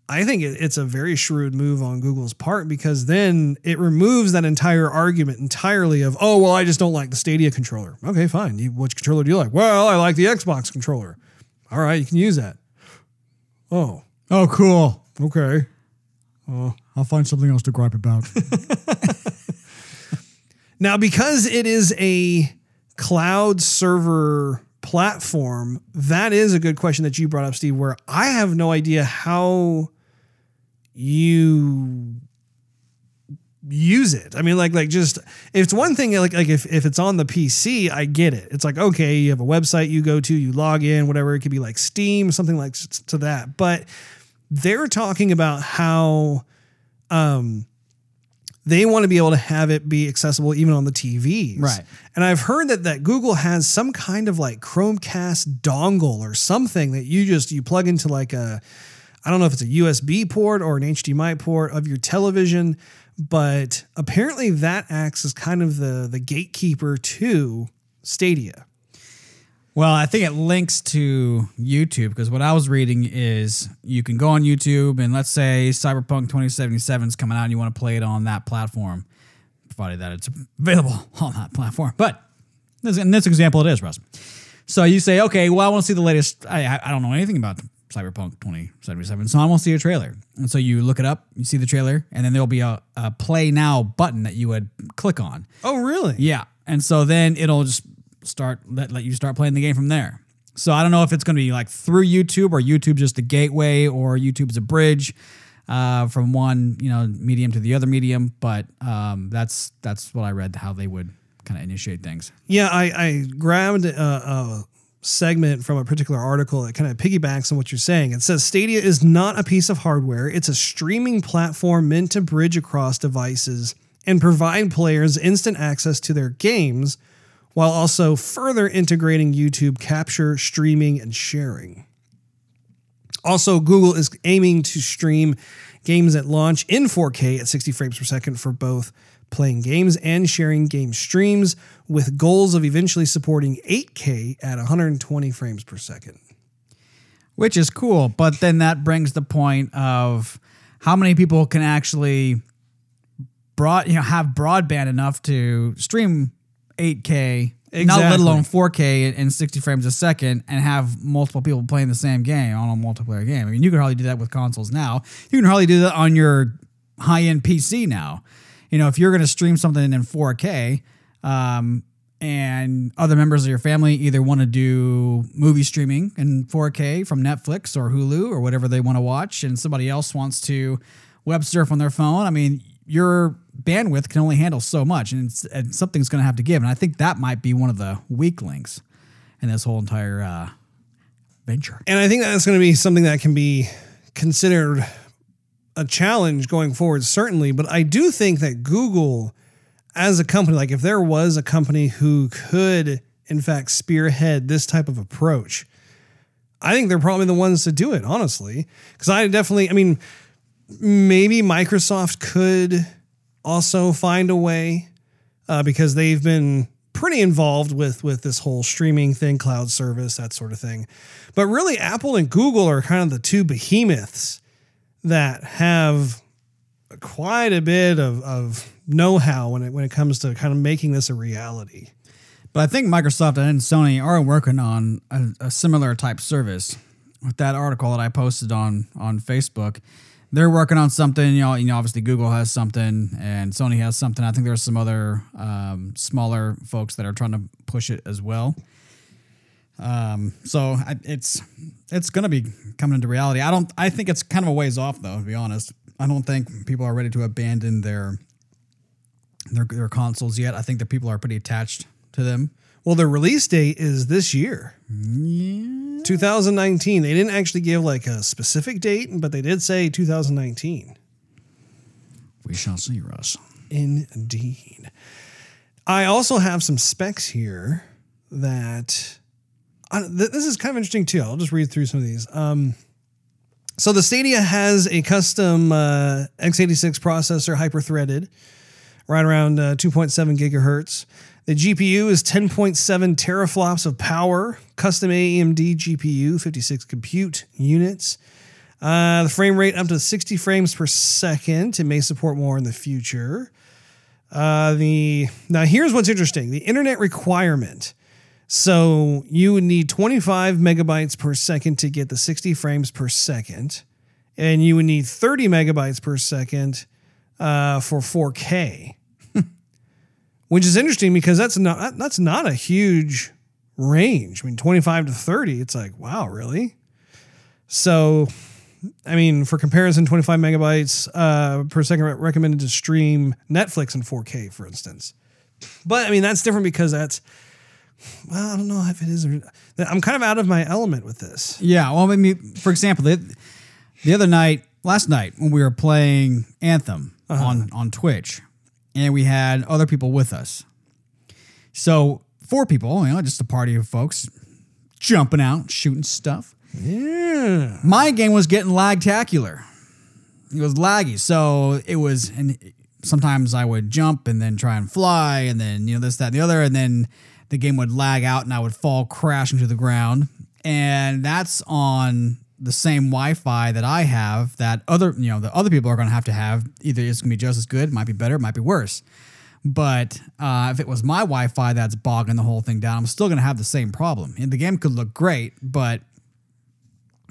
Speaker 1: I think it's a very shrewd move on Google's part because then it removes that entire argument entirely of, oh, well, I just don't like the Stadia controller. Okay, fine. You, which controller do you like? Well, I like the Xbox controller. All right, you can use that. Oh,
Speaker 2: Oh, cool.
Speaker 1: okay.
Speaker 2: I'll find something else to gripe about.
Speaker 1: Now, because it is a cloud server platform, that is a good question that you brought up, Steve, where I have no idea how you use it. I mean, like, like just if it's one thing, like, like if, if it's on the PC, I get it. It's like, okay, you have a website you go to, you log in, whatever. It could be like Steam, something like to that. But they're talking about how um they want to be able to have it be accessible even on the TVs.
Speaker 2: Right.
Speaker 1: And I've heard that that Google has some kind of like Chromecast dongle or something that you just you plug into like a I don't know if it's a USB port or an HDMI port of your television, but apparently that acts as kind of the the gatekeeper to Stadia.
Speaker 2: Well, I think it links to YouTube because what I was reading is you can go on YouTube and let's say Cyberpunk 2077 is coming out and you want to play it on that platform, provided that it's available on that platform. But in this example, it is, Russ. So you say, okay, well, I want to see the latest. I, I- I don't know anything about Cyberpunk 2077, so I want to see a trailer. And so you look it up, you see the trailer, and then there'll be a, a play now button that you would click on.
Speaker 1: Oh, really?
Speaker 2: Yeah. And so then it'll just start let, let you start playing the game from there. So I don't know if it's going to be like through YouTube or YouTube just a gateway or YouTube's a bridge uh, from one you know medium to the other medium. But um, that's that's what I read how they would kind of initiate things.
Speaker 1: Yeah, I, I grabbed a, a segment from a particular article that kind of piggybacks on what you're saying. It says Stadia is not a piece of hardware, it's a streaming platform meant to bridge across devices and provide players instant access to their games while also further integrating YouTube capture, streaming, and sharing. Also, Google is aiming to stream games at launch in 4K at 60 frames per second for both playing games and sharing game streams, with goals of eventually supporting 8K at 120 frames per second.
Speaker 2: which is cool. But then that brings the point of how many people can actually broad, you know, have broadband enough to stream 8K, not let alone 4K in 60 frames a second, and have multiple people playing the same game on a multiplayer game. I mean, you can hardly do that with consoles now. You can hardly do that on your high end PC now. You know, if you're going to stream something in 4K, um, and other members of your family either want to do movie streaming in 4K from Netflix or Hulu or whatever they want to watch, and somebody else wants to web surf on their phone. I mean, your bandwidth can only handle so much, and, and something's going to have to give. And I think that might be one of the weak links in this whole entire uh, venture.
Speaker 1: And I think that's going to be something that can be considered a challenge going forward, certainly. But I do think that Google, as a company, like if there was a company who could, in fact, spearhead this type of approach, I think they're probably the ones to do it, honestly. Because I definitely, I mean, maybe Microsoft could also find a way uh, because they've been pretty involved with with this whole streaming thing, cloud service, that sort of thing. But really, Apple and Google are kind of the two behemoths that have quite a bit of, of know-how when it when it comes to kind of making this a reality.
Speaker 2: But I think Microsoft and Sony are working on a, a similar type service. With that article that I posted on on Facebook, they're working on something. You know, you know, obviously Google has something and Sony has something. I think there's some other um, smaller folks that are trying to push it as well. Um, so I, it's it's going to be coming into reality. I don't. I think it's kind of a ways off, though. To be honest, I don't think people are ready to abandon their their their consoles yet. I think that people are pretty attached to them.
Speaker 1: Well, their release date is this year. 2019. They didn't actually give like a specific date, but they did say 2019.
Speaker 2: We shall see, Russ.
Speaker 1: Indeed. I also have some specs here that uh, th- this is kind of interesting too. I'll just read through some of these. Um, so the Stadia has a custom uh, x86 processor, hyper-threaded, right around uh, 2.7 gigahertz. The GPU is 10.7 teraflops of power, custom AMD GPU, 56 compute units. Uh, the frame rate up to 60 frames per second. It may support more in the future. Uh, the now here's what's interesting: the internet requirement So you would need 25 megabytes per second to get the 60 frames per second, and you would need 30 megabytes per second uh, for 4K, which is interesting because that's not that's not a huge range. I mean, 25 to 30, it's like wow, really? So, I mean, for comparison, 25 megabytes uh, per second recommended to stream Netflix in 4K, for instance. But I mean, that's different because that's well, I don't know if it is. Or, I'm kind of out of my element with this.
Speaker 2: Yeah. Well, I mean, for example, the, the other night, last night, when we were playing Anthem on, on Twitch, and we had other people with us. So, four people, you know, just a party of folks jumping out, shooting stuff.
Speaker 1: Yeah.
Speaker 2: My game was getting lagtacular. It was laggy. So, it was, and sometimes I would jump and then try and fly, and then, you know, this, that, and the other. And then the game would lag out and I would fall crashing to the ground. And that's on the same Wi-Fi that I have that other, you know, the other people are going to have to have. Either it's going to be just as good, might be better, might be worse. But uh, if it was my Wi-Fi that's bogging the whole thing down, I'm still going to have the same problem. And the game could look great, but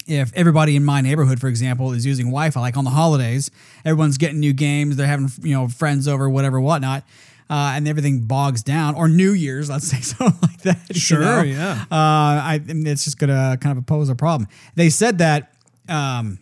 Speaker 2: if everybody in my neighborhood, for example, is using Wi-Fi, like on the holidays, everyone's getting new games, they're having you know friends over, whatever, whatnot, uh, and everything bogs down. Or New Year's, let's say something like that. you
Speaker 1: Sure,
Speaker 2: know?
Speaker 1: yeah.
Speaker 2: Uh, I it's just gonna kind of pose a problem. They said that. Um,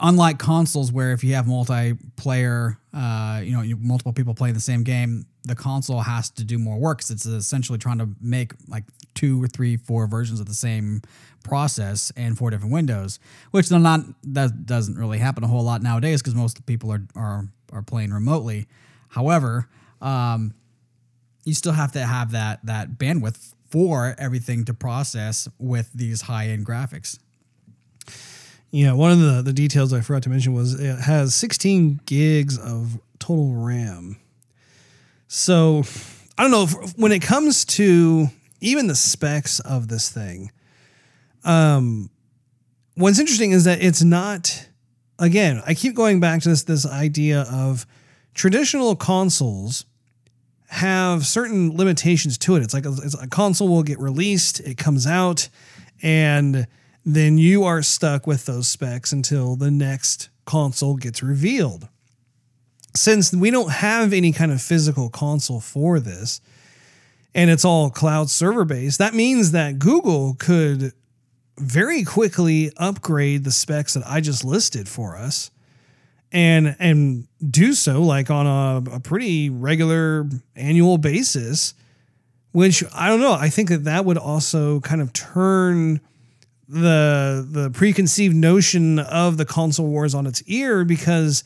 Speaker 2: unlike consoles where if you have multiplayer, uh, you know, you, multiple people playing the same game, the console has to do more work 'cause it's essentially trying to make like two or three, four versions of the same process and four different windows, which they're not. That doesn't really happen a whole lot nowadays because most people are are are playing remotely. However, um, you still have to have that that bandwidth for everything to process with these high end graphics.
Speaker 1: Yeah, one of the, the details I forgot to mention was it has 16 gigs of total RAM. So I don't know if, when it comes to even the specs of this thing. Um, what's interesting is that it's not. Again, I keep going back to this this idea of traditional consoles have certain limitations to it. It's like a, it's a console will get released, it comes out, and then you are stuck with those specs until the next console gets revealed. Since we don't have any kind of physical console for this, and it's all cloud server based, that means that Google could very quickly upgrade the specs that I just listed for us and and do so like on a, a pretty regular annual basis which I don't know I think that that would also kind of turn the the preconceived notion of the console wars on its ear because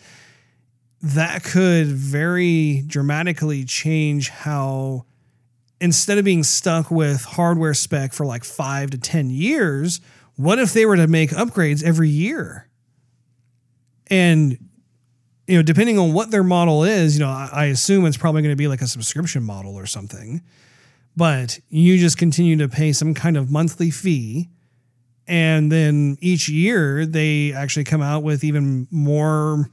Speaker 1: that could very dramatically change how instead of being stuck with hardware spec for like 5 to 10 years what if they were to make upgrades every year? And you know depending on what their model is you know i, I assume it's probably going to be like a subscription model or something. But you just continue to pay some kind of monthly fee and then each year they actually come out with even more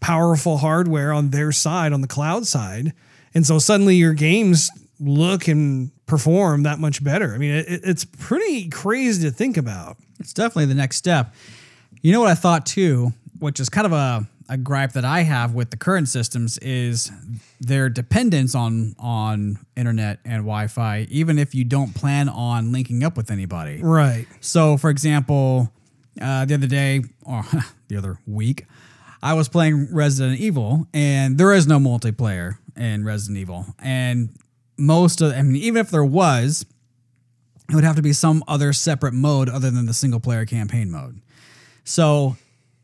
Speaker 1: powerful hardware on their side on the cloud side. And so suddenly your games look and perform that much better. I mean it, it's pretty crazy to think about.
Speaker 2: It's definitely the next step. You know what I thought too, which is kind of a, a gripe that I have with the current systems is their dependence on on internet and Wi-Fi, even if you don't plan on linking up with anybody.
Speaker 1: right
Speaker 2: So, for example, uh, the other day or the other week, I was playing Resident Evil, and there is no multiplayer in Resident Evil, and most of I mean, even if there was, it would have to be some other separate mode other than the single player campaign mode. So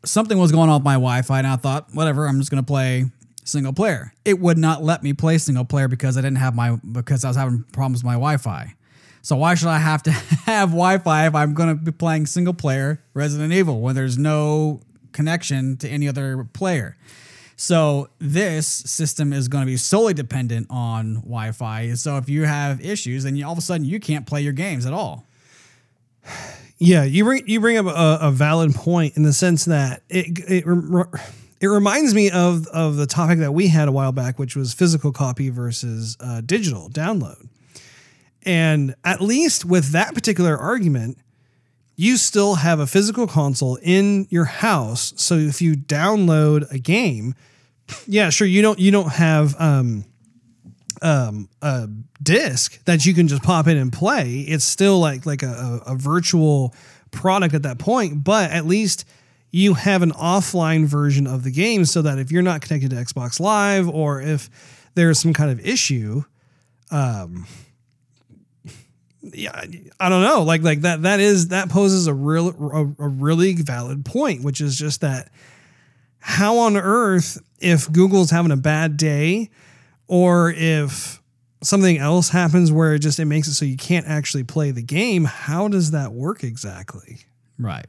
Speaker 2: something was going on with my Wi-Fi, and I thought, whatever, I'm just gonna play single player. It would not let me play single player because I didn't have my because I was having problems with my Wi-Fi. So why should I have to have Wi-Fi if I'm gonna be playing single player Resident Evil when there's no connection to any other player? So this system is going to be solely dependent on Wi-Fi. So if you have issues, then you, all of a sudden you can't play your games at all.
Speaker 1: Yeah, you bring you bring up a, a valid point in the sense that it it it reminds me of of the topic that we had a while back, which was physical copy versus uh, digital download. And at least with that particular argument, you still have a physical console in your house. So if you download a game, yeah, sure, you don't you don't have um um a disc that you can just pop in and play. It's still like like a, a, virtual product at that point, but at least you have an offline version of the game so that if you're not connected to Xbox Live or if there's some kind of issue, um, yeah, I don't know. Like like that that is that poses a real a, a really valid point, which is just that how on earth if Google's having a bad day or if something else happens where it just it makes it so you can't actually play the game, how does that work exactly?
Speaker 2: Right.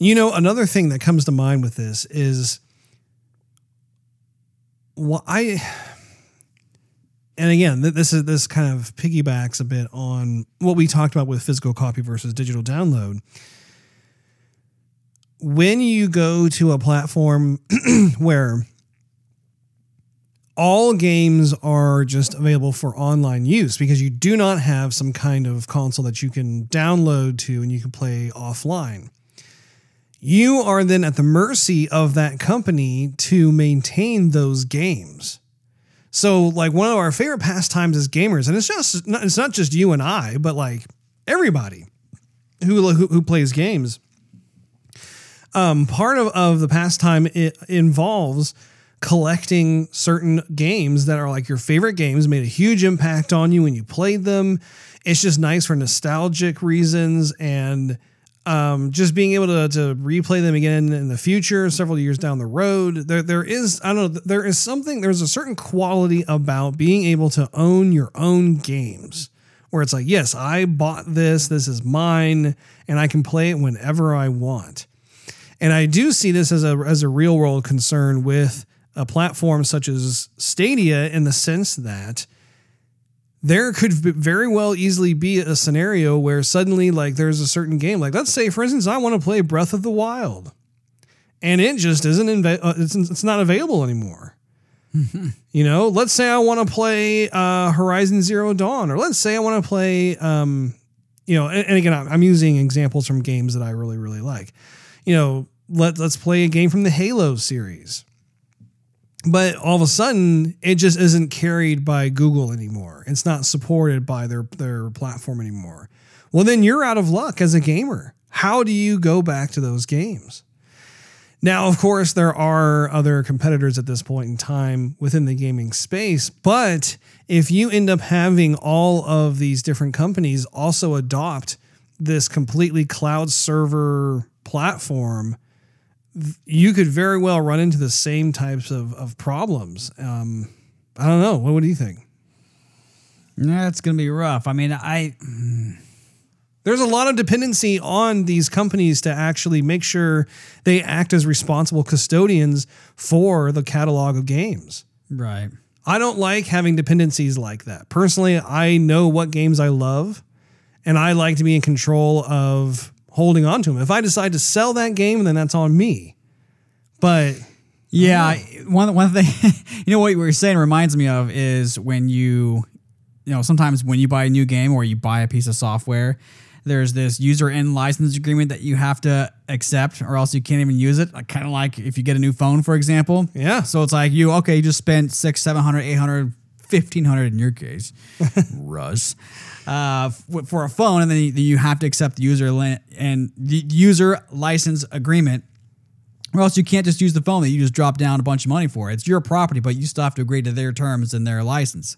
Speaker 1: You know, another thing that comes to mind with this is what I and again, this is this kind of piggybacks a bit on what we talked about with physical copy versus digital download. When you go to a platform where all games are just available for online use because you do not have some kind of console that you can download to and you can play offline. You are then at the mercy of that company to maintain those games. So, like one of our favorite pastimes as gamers, and it's just it's not just you and I, but like everybody who who, who plays games. Um, part of, of the pastime it involves collecting certain games that are like your favorite games, made a huge impact on you when you played them. It's just nice for nostalgic reasons and um, just being able to, to replay them again in the future, several years down the road. There, there is, I don't know, there is something, there's a certain quality about being able to own your own games where it's like, yes, I bought this, this is mine, and I can play it whenever I want. And I do see this as a, as a real world concern with a platform such as Stadia in the sense that there could very well easily be a scenario where suddenly like there's a certain game like let's say for instance I want to play Breath of the Wild and it just isn't inv- uh, it's, it's not available anymore. you know, let's say I want to play uh, Horizon Zero Dawn or let's say I want to play um, you know, and, and again I'm, I'm using examples from games that I really really like. You know, let let's play a game from the Halo series but all of a sudden it just isn't carried by Google anymore. It's not supported by their their platform anymore. Well, then you're out of luck as a gamer. How do you go back to those games? Now, of course, there are other competitors at this point in time within the gaming space, but if you end up having all of these different companies also adopt this completely cloud server platform, you could very well run into the same types of, of problems. Um, I don't know. What, what do you think?
Speaker 2: That's going to be rough. I mean, I.
Speaker 1: There's a lot of dependency on these companies to actually make sure they act as responsible custodians for the catalog of games.
Speaker 2: Right.
Speaker 1: I don't like having dependencies like that. Personally, I know what games I love, and I like to be in control of holding on to them. If I decide to sell that game, then that's on me. But
Speaker 2: yeah, one one thing you know what you were saying reminds me of is when you you know sometimes when you buy a new game or you buy a piece of software, there's this user end license agreement that you have to accept or else you can't even use it. Like, kind of like if you get a new phone, for example.
Speaker 1: Yeah.
Speaker 2: So it's like you okay, you just spent six, seven hundred, eight hundred, fifteen hundred in your case, Russ, uh, f- for a phone, and then you, you have to accept the user li- and the user license agreement or else you can't just use the phone that you just drop down a bunch of money for. It's your property, but you still have to agree to their terms and their license.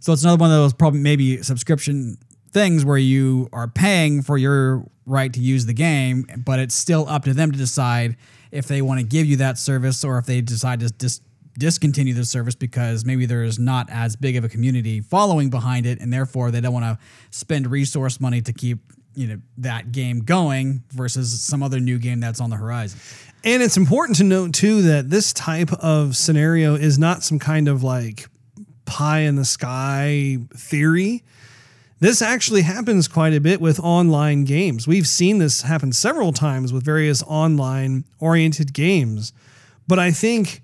Speaker 2: So it's another one of those probably maybe subscription things where you are paying for your right to use the game, but it's still up to them to decide if they want to give you that service or if they decide to dis- discontinue the service because maybe there's not as big of a community following behind it and therefore they don't want to spend resource money to keep you know that game going versus some other new game that's on the horizon.
Speaker 1: And it's important to note too that this type of scenario is not some kind of like pie in the sky theory. This actually happens quite a bit with online games. We've seen this happen several times with various online oriented games. But I think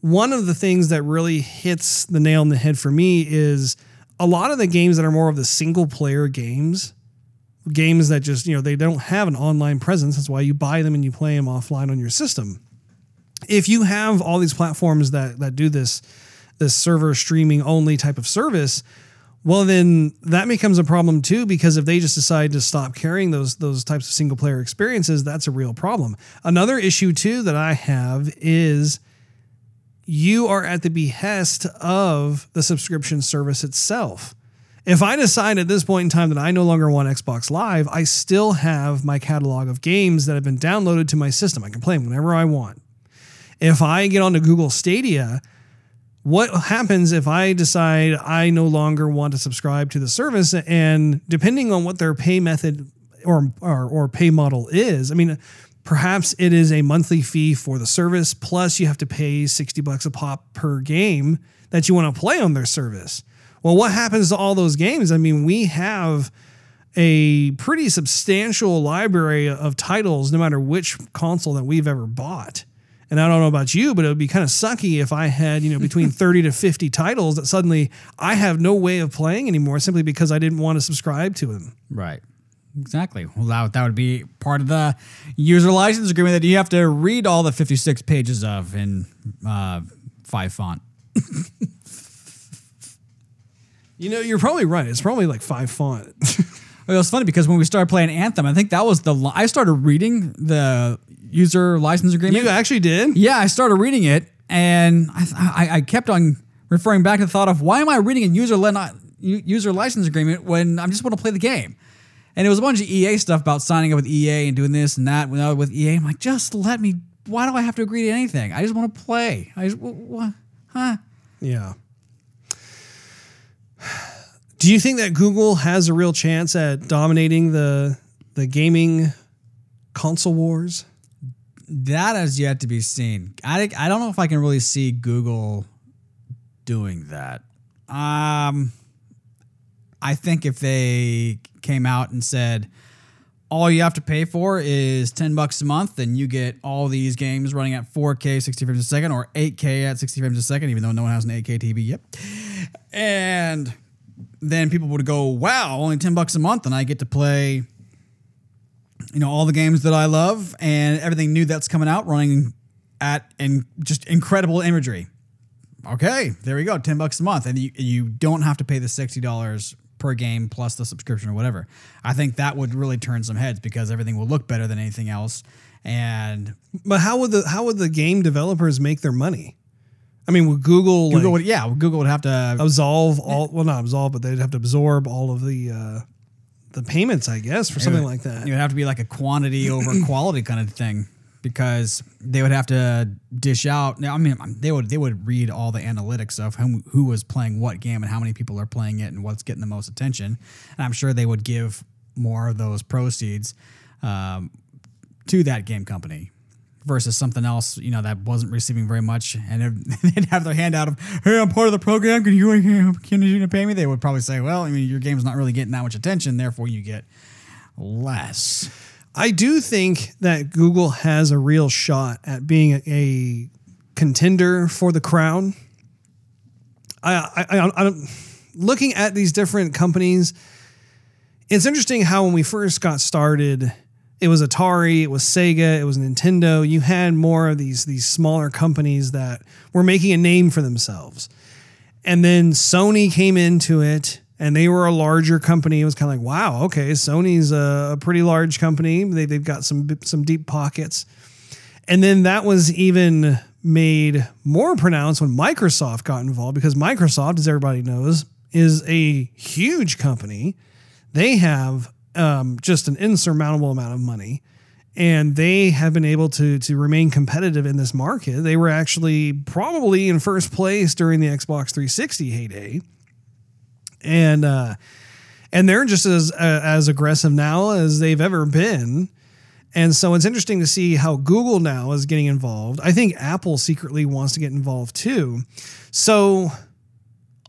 Speaker 1: one of the things that really hits the nail in the head for me is a lot of the games that are more of the single player games, games that just, you know, they don't have an online presence. That's why you buy them and you play them offline on your system. If you have all these platforms that that do this this server streaming only type of service, well then that becomes a problem too because if they just decide to stop carrying those those types of single player experiences, that's a real problem. Another issue too that I have is you are at the behest of the subscription service itself. If I decide at this point in time that I no longer want Xbox Live, I still have my catalog of games that have been downloaded to my system. I can play them whenever I want. If I get onto Google Stadia, what happens if I decide I no longer want to subscribe to the service? And depending on what their pay method or, or, or pay model is, I mean, perhaps it is a monthly fee for the service, plus you have to pay 60 bucks a pop per game that you want to play on their service. Well, what happens to all those games? I mean, we have a pretty substantial library of titles, no matter which console that we've ever bought. And I don't know about you, but it would be kind of sucky if I had, you know, between 30 to 50 titles that suddenly I have no way of playing anymore simply because I didn't want to subscribe to them.
Speaker 2: Right. Exactly. Well, that, that would be part of the user license agreement that you have to read all the 56 pages of in uh, five font.
Speaker 1: You know, you're probably right. It's probably like five font.
Speaker 2: It was funny because when we started playing Anthem, I think that was the li- I started reading the user license agreement.
Speaker 1: you actually did?
Speaker 2: Yeah, I started reading it, and I, I, I kept on referring back to the thought of why am I reading a user le- user license agreement when I just want to play the game? And it was a bunch of EA stuff about signing up with EA and doing this and that with, EA. I'm like, just let me. Why do I have to agree to anything? I just want to play. I just what? Huh?
Speaker 1: Yeah. Do you think that Google has a real chance at dominating the the gaming console wars?
Speaker 2: That has yet to be seen. I, I don't know if I can really see Google doing that. Um, I think if they came out and said, all you have to pay for is 10 bucks a month and you get all these games running at 4K 60 frames a second or 8K at 60 frames a second, even though no one has an 8K TV. Yep. And then people would go, wow, only 10 bucks a month and I get to play you know all the games that I love and everything new that's coming out running at and just incredible imagery. Okay, there we go, ten bucks a month, and you you don't have to pay the sixty dollars per game plus the subscription or whatever. I think that would really turn some heads because everything will look better than anything else. And
Speaker 1: But how would the how would the game developers make their money? I mean, would Google
Speaker 2: Google
Speaker 1: like,
Speaker 2: would yeah, Google would have to
Speaker 1: absolve all? Well, not absolve, but they'd have to absorb all of the uh, the payments, I guess, for something like that.
Speaker 2: It would have to be like a quantity over quality kind of thing because they would have to dish out. Now, I mean, they would they would read all the analytics of who, who was playing what game and how many people are playing it and what's getting the most attention. And I'm sure they would give more of those proceeds um, to that game company versus something else, you know, that wasn't receiving very much, and they'd have their hand out of, "Hey, I'm part of the program. Can you can you pay me?" They would probably say, "Well, I mean, your game's not really getting that much attention, therefore you get less."
Speaker 1: I do think that Google has a real shot at being a, a contender for the crown. I, I, I, I'm looking at these different companies. It's interesting how when we first got started, it was Atari, it was Sega, it was Nintendo. You had more of these these smaller companies that were making a name for themselves. And then Sony came into it and they were a larger company. It was kind of like, wow, okay, Sony's a, a pretty large company. They, they've got some some deep pockets. And then that was even made more pronounced when Microsoft got involved because Microsoft, as everybody knows, is a huge company. They have um, just an insurmountable amount of money, and they have been able to to remain competitive in this market. They were actually probably in first place during the Xbox 360 heyday, and uh, and they're just as uh, as aggressive now as they've ever been. And so it's interesting to see how Google now is getting involved. I think Apple secretly wants to get involved too. So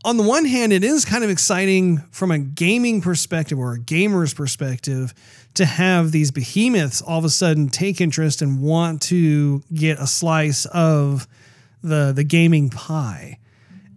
Speaker 1: on the one hand, it is kind of exciting from a gaming perspective or a gamer's perspective to have these behemoths all of a sudden take interest and want to get a slice of the the gaming pie.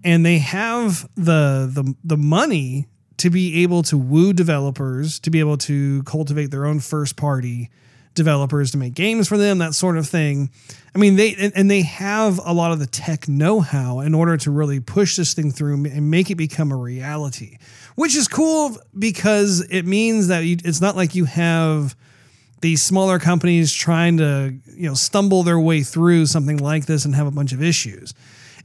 Speaker 1: And they have the the the money to be able to woo developers, to be able to cultivate their own first party developers to make games for them, that sort of thing. I mean, they and- they have a lot of the tech know-how in order to really push this thing through and make it become a reality, which is cool because it means that you, it's not like you have these smaller companies trying to you know stumble their way through something like this and have a bunch of issues.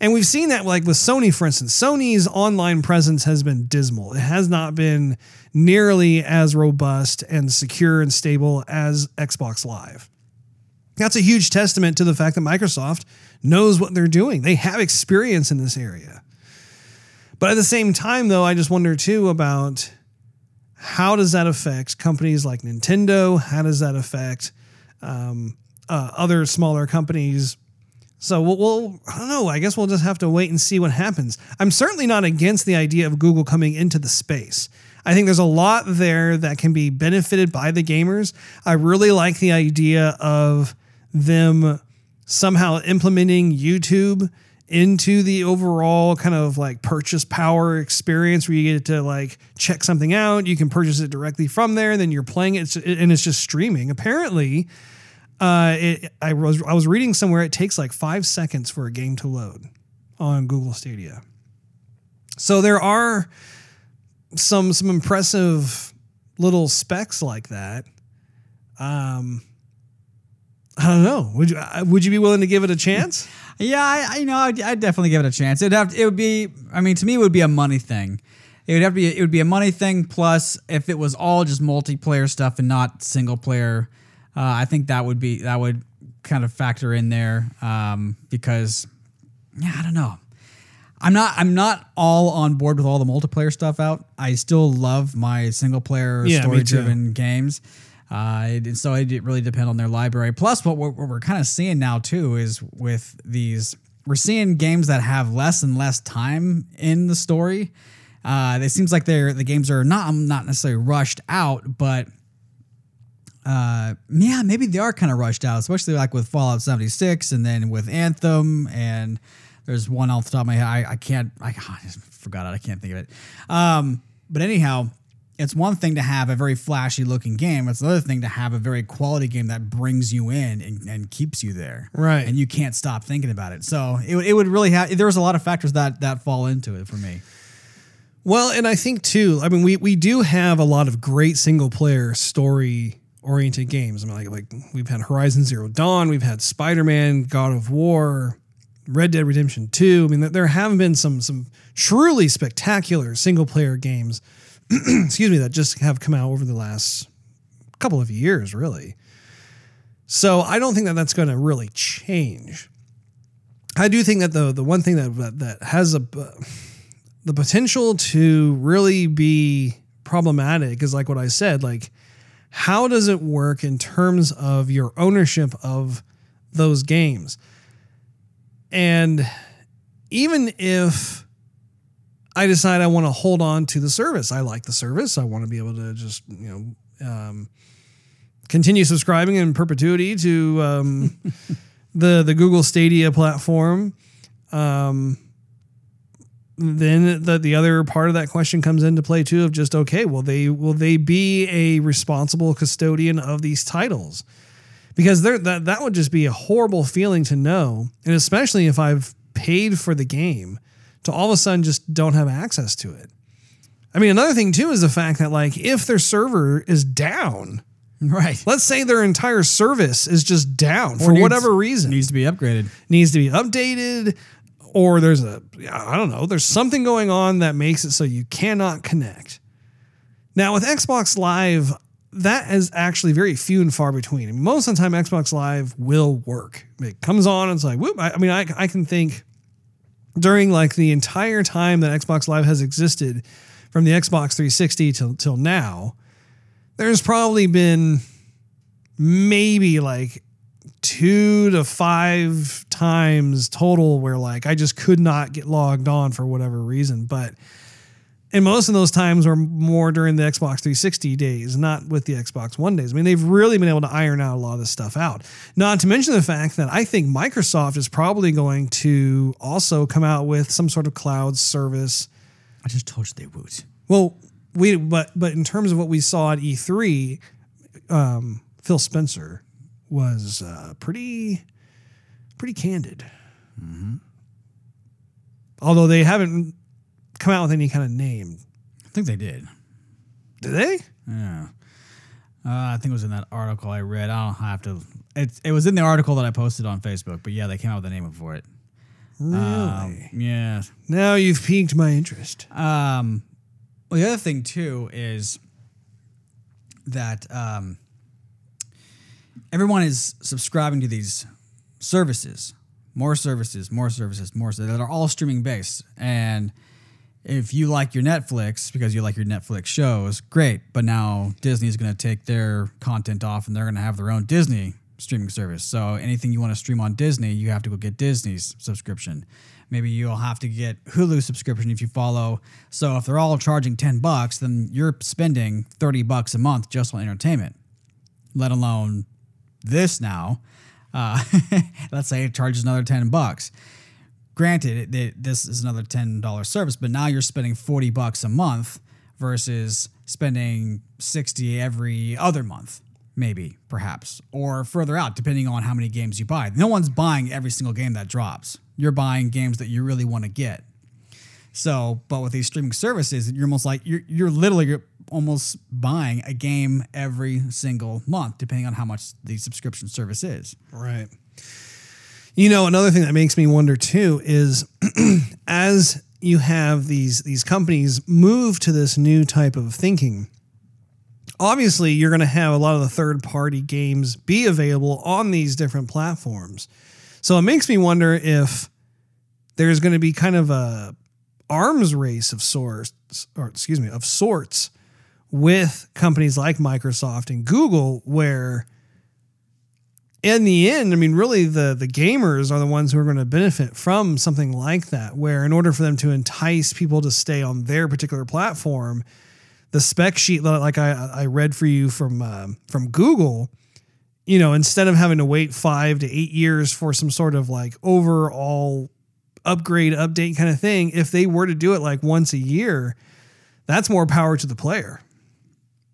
Speaker 1: And we've seen that like with Sony, for instance. Sony's online presence has been dismal. It has not been nearly as robust and secure and stable as Xbox Live. That's a huge testament to the fact that Microsoft knows what they're doing. They have experience in this area. But at the same time, though, I just wonder too about how does that affect companies like Nintendo? How does that affect um, uh, other smaller companies? So we'll, we'll, I don't know. I guess we'll just have to wait and see what happens. I'm certainly not against the idea of Google coming into the space. I think there's a lot there that can be benefited by the gamers. I really like the idea of them somehow implementing YouTube into the overall kind of like purchase power experience where you get to like check something out. You can purchase it directly from there, then you're playing it and it's just streaming. Apparently, uh, it, I was I was reading somewhere it takes like five seconds for a game to load on Google Stadia. So there are some some impressive little specs like that. Um, I don't know. Would you uh, would you be willing to give it a chance?
Speaker 2: Yeah, I, I you know I'd, I'd definitely give it a chance. It'd have to, it would be. I mean, to me, it would be a money thing. It would have to be. It would be a money thing. Plus, if it was all just multiplayer stuff and not single player, uh, I think that would be that would kind of factor in there um, because yeah, I don't know. I'm not. I'm not all on board with all the multiplayer stuff out. I still love my single player
Speaker 1: Yeah,
Speaker 2: story driven games. Uh, it, so it really depend on their library. Plus, what we're, what we're kind of seeing now too is with these, we're seeing games that have less and less time in the story. Uh, it seems like they're the games are not not necessarily rushed out, but uh, yeah, maybe they are kind of rushed out, especially like with Fallout 76 and then with Anthem and there's one off the top of my head. I, I can't, I, I just forgot it. I can't think of it. Um, but anyhow, it's one thing to have a very flashy looking game. It's another thing to have a very quality game that brings you in and, and keeps you there.
Speaker 1: Right.
Speaker 2: And you can't stop thinking about it. So it, would- it would really have, there was a lot of factors that, that fall into it for me.
Speaker 1: Well, and I think too. I mean, we we do have a lot of great single player story oriented games. I mean, like like we've had Horizon Zero Dawn, we've had Spider Man, God of War, Red Dead Redemption Two. I mean, there- have been some some truly spectacular single player games. excuse me, that just have come out over the last couple of years, really. So I don't think that that's going to really change. I do think that the the one thing that that, that has a uh, the potential to really be problematic is like what I said, like how does it work in terms of your ownership of those games? And even if I decide I want to hold on to the service, I like the service, I want to be able to just, you know, um, continue subscribing in perpetuity to um, the the Google Stadia platform. Um, then the the other part of that question comes into play too of just okay will they will they be a responsible custodian of these titles because there that that would just be a horrible feeling to know and especially if I've paid for the game to all of a sudden just don't have access to it. I mean another thing too is the fact that like if their server is down
Speaker 2: Right.
Speaker 1: let's say their entire service is just down for
Speaker 2: needs-
Speaker 1: whatever reason
Speaker 2: Needs to be upgraded.
Speaker 1: needs to be updated or there's a I don't know, there's something going on that makes it so you cannot connect. Now with Xbox Live, that is actually very few and far between. Most of the time Xbox Live will work. It comes on, it's like, whoop. I, I mean, I, I can think during like the entire time that Xbox Live has existed from the Xbox 360 till till now, there's probably been maybe like two to five times total where like I just could not get logged on for whatever reason. But and most of those times were more during the Xbox 360 days, not with the Xbox One days. I mean, they've really been able to iron out a lot of this stuff out. Not to mention the fact that I think Microsoft is probably going to also come out with some sort of cloud service.
Speaker 2: I just told you they would.
Speaker 1: Well, we but but in terms of what we saw at E3, um, Phil Spencer was uh, pretty pretty candid. Although they haven't come out with any kind of name,
Speaker 2: I think they did.
Speaker 1: did they?
Speaker 2: Yeah. Uh, I think it was in that article I read. I don't have to. It, it was in the article that I posted on Facebook, but yeah, they came out with a name for it.
Speaker 1: Really?
Speaker 2: Um, yeah.
Speaker 1: now you've piqued my interest.
Speaker 2: Um, well, the other thing too is that um, everyone is subscribing to these services, more services, more services, more services that are all streaming based. And if you like your Netflix because you like your Netflix shows, great. But now Disney is going to take their content off and they're going to have their own Disney streaming service. So anything you want to stream on Disney, you have to go get Disney's subscription. Maybe you'll have to get Hulu subscription if you follow. So if they're all charging 10 bucks, then you're spending 30 bucks a month just on entertainment, let alone this now. Uh, let's say it charges another 10 bucks. Granted, it, it- this is another $10 service, but now you're spending 40 bucks a month versus spending 60 every other month, maybe, perhaps, or further out, depending on how many games you buy. No one's buying every single game that drops. You're buying games that you really want to get. So, but with these streaming services, you're almost like you're you're literally almost buying a game every single month, depending on how much the subscription service is.
Speaker 1: Right. You know, another thing that makes me wonder too is as you have these these companies move to this new type of thinking, obviously you're going to have a lot of the third party games be available on these different platforms. So it makes me wonder if there's going to be kind of a arms race of sorts or excuse me, of sorts with companies like Microsoft and Google where in the end, I mean, really, the the gamers are the ones who are going to benefit from something like that. Where in order for them to entice people to stay on their particular platform, the spec sheet, like I, I read for you from um from Google, you know, instead of having to wait five to eight years for some sort of like overall upgrade, update kind of thing, if they were to do it like once a year, that's more power to the player.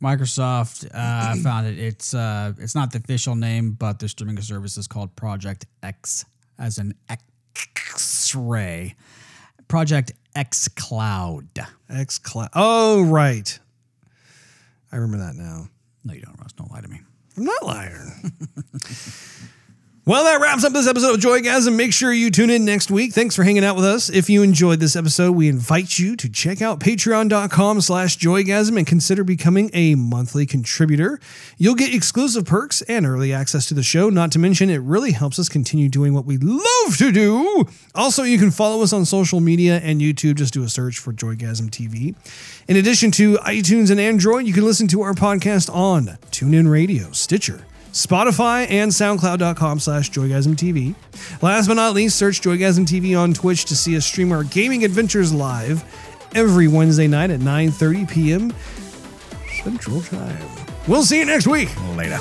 Speaker 2: Microsoft uh, found it. It's uh, it's not the official name, but the streaming service is called Project X, as an X-ray. Project X Cloud.
Speaker 1: X Cloud. Oh, right. I remember that now.
Speaker 2: No, you don't, Russ. Don't lie to me.
Speaker 1: I'm not lying. well, that wraps up this episode of Joygasm. Make sure you tune in next week. Thanks for hanging out with us. If you enjoyed this episode, we invite you to check out patreon.com slash joygasm and consider becoming a monthly contributor. You'll get exclusive perks and early access to the show. Not to mention, it really helps us continue doing what we love to do. Also, you can follow us on social media and YouTube. Just do a search for Joygasm TV. In addition to iTunes and Android, you can listen to our podcast on TuneIn Radio, Stitcher, Spotify, and SoundCloud.com slash JoygasmTV. Last but not least, search JoygasmTV on Twitch to see us stream our gaming adventures live every Wednesday night at 9.30 p.m. Central Time. We'll see you next week.
Speaker 2: Later.